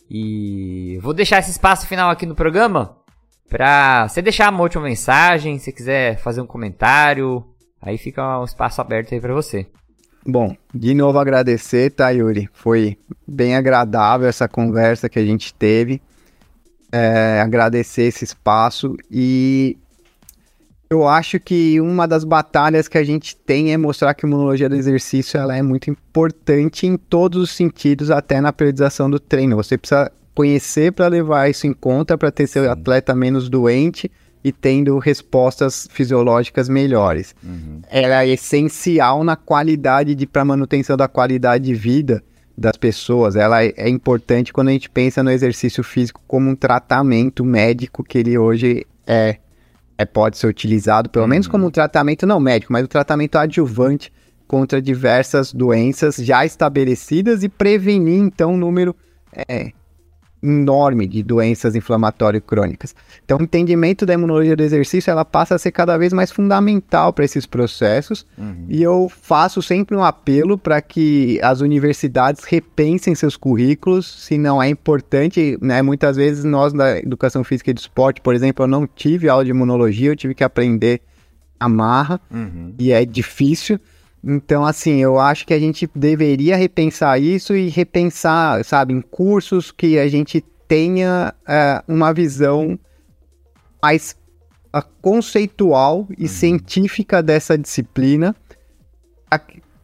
E vou deixar esse espaço final aqui no programa pra você deixar uma última mensagem, se quiser fazer um comentário, aí fica um espaço aberto aí pra você. Bom, de novo agradecer, tá, Yuri? Foi bem agradável essa conversa que a gente teve. É, agradecer esse espaço e eu acho que uma das batalhas que a gente tem é mostrar que a imunologia do exercício ela é muito importante em todos os sentidos, até na periodização do treino. Você precisa conhecer para levar isso em conta, para ter seu atleta menos doente e tendo respostas fisiológicas melhores. Ela é essencial na qualidade de para manutenção da qualidade de vida das pessoas. Ela é, é importante quando a gente pensa no exercício físico como um tratamento médico que ele hoje é, é pode ser utilizado pelo menos como um tratamento não médico, mas um tratamento adjuvante contra diversas doenças já estabelecidas e prevenir então um número é, enorme de doenças inflamatórias crônicas. Então, o entendimento da imunologia do exercício ela passa a ser cada vez mais fundamental para esses processos. E eu faço sempre um apelo para que as universidades repensem seus currículos, se não é importante, né? Muitas vezes nós da educação física e do esporte, por exemplo, eu não tive aula de imunologia, eu tive que aprender a marra e é difícil. Então, assim, eu acho que a gente deveria repensar isso e repensar, sabe, em cursos que a gente tenha é, uma visão mais ah, conceitual e científica dessa disciplina.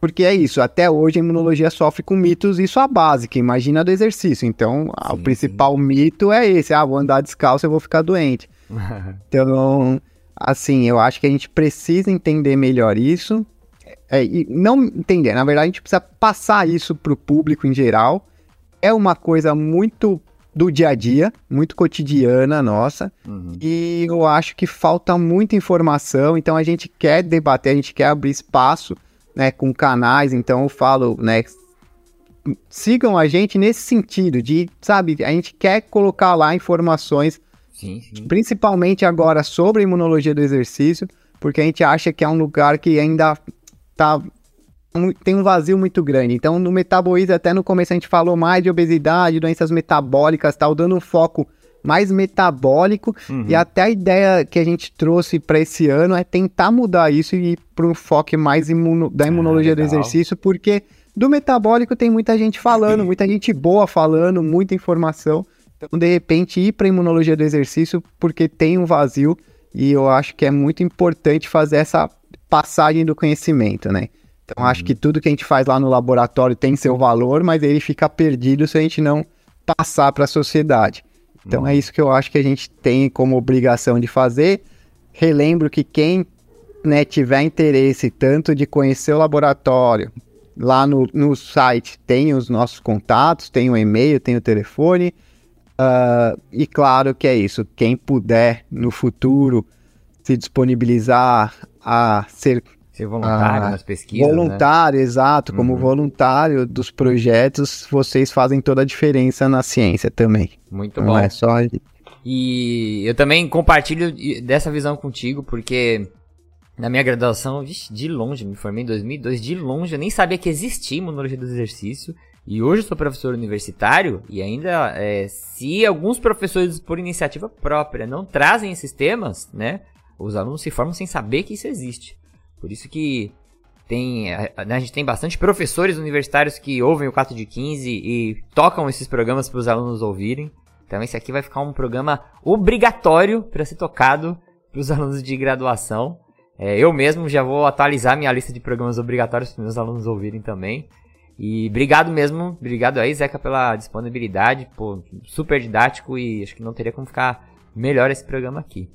Porque é isso, até hoje a imunologia sofre com mitos, isso é a básica, imagina do exercício. Então, ah, o Sim, principal mito é esse, ah, vou andar descalço, eu vou ficar doente. Então, assim, eu acho que a gente precisa entender melhor isso. É, e não entender, na verdade, a gente precisa passar isso para o público em geral. É uma coisa muito do dia a dia, muito cotidiana nossa. E eu acho que falta muita informação. Então a gente quer debater, a gente quer abrir espaço né, com canais. Então eu falo, né? Sigam a gente nesse sentido de, sabe, a gente quer colocar lá informações Sim, sim. principalmente agora sobre a imunologia do exercício, porque a gente acha que é um lugar que ainda tá tem um vazio muito grande. Então, no metabolismo, até no começo a gente falou mais de obesidade, doenças metabólicas, tal, dando um foco mais metabólico. E até a ideia que a gente trouxe para esse ano é tentar mudar isso e ir para um foco mais imuno- da imunologia do legal. exercício, porque do metabólico tem muita gente falando, muita gente boa falando, muita informação. Então, de repente, ir para imunologia do exercício porque tem um vazio e eu acho que é muito importante fazer essa passagem do conhecimento, né? Então, acho que tudo que a gente faz lá no laboratório tem seu valor, mas ele fica perdido se a gente não passar para a sociedade. Então, é isso que eu acho que a gente tem como obrigação de fazer. Relembro que quem né, tiver interesse tanto de conhecer o laboratório, lá no, no site tem os nossos contatos, tem o e-mail, tem o telefone. Ah, e claro que é isso. Quem puder no futuro se disponibilizar a ser Ser voluntário Ah, nas pesquisas, né? voluntário, exato, como voluntário dos projetos, vocês fazem toda a diferença na ciência também. Muito Não bom. é só E eu também compartilho de- dessa visão contigo, porque na minha graduação, vixe, de longe, me formei em 2002, de longe, eu nem sabia que existia imunologia do exercício. E hoje eu sou professor universitário e ainda, é, se alguns professores por iniciativa própria não trazem esses temas, né, os alunos se formam sem saber que isso existe. Por isso que tem, a, né, a gente tem bastante professores universitários que ouvem o 4 de 15 e tocam esses programas para os alunos ouvirem. Então esse aqui vai ficar um programa obrigatório para ser tocado para os alunos de graduação. É, eu mesmo já vou atualizar minha lista de programas obrigatórios para meus alunos ouvirem também. E obrigado mesmo, obrigado aí, Zeca, pela disponibilidade, pô, super didático e acho que não teria como ficar melhor esse programa aqui.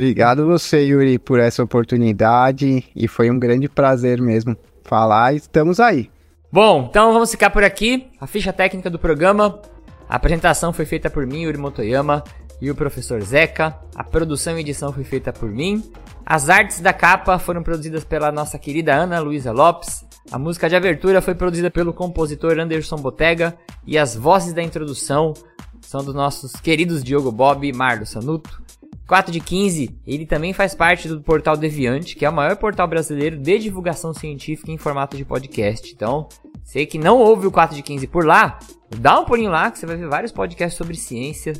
Obrigado você, Yuri, por essa oportunidade e foi um grande prazer mesmo falar. Estamos aí. Bom, então vamos ficar por aqui. A ficha técnica do programa. A apresentação foi feita por mim, Yuri Motoyama, e o professor Zeca. A produção e edição foi feita por mim. As artes da capa foram produzidas pela nossa querida Ana Luísa Lopes. A música de abertura foi produzida pelo compositor Anderson Botega. E as vozes da introdução são dos nossos queridos Diogo Bob e Marlo Sanuto. 4 de 15, ele também faz parte do portal Deviante, que é o maior portal brasileiro de divulgação científica em formato de podcast. Então, você que não ouve o 4 de 15 por lá, dá um pulinho lá que você vai ver vários podcasts sobre ciência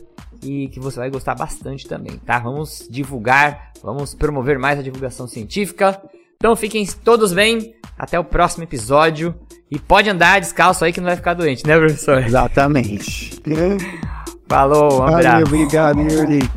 e que você vai gostar bastante também, tá? Vamos divulgar, vamos promover mais a divulgação científica. Então fiquem todos bem, até o próximo episódio. E pode andar descalço aí que não vai ficar doente, né, professor? Exatamente. Falou, um abraço. Valeu, obrigado, Yuri.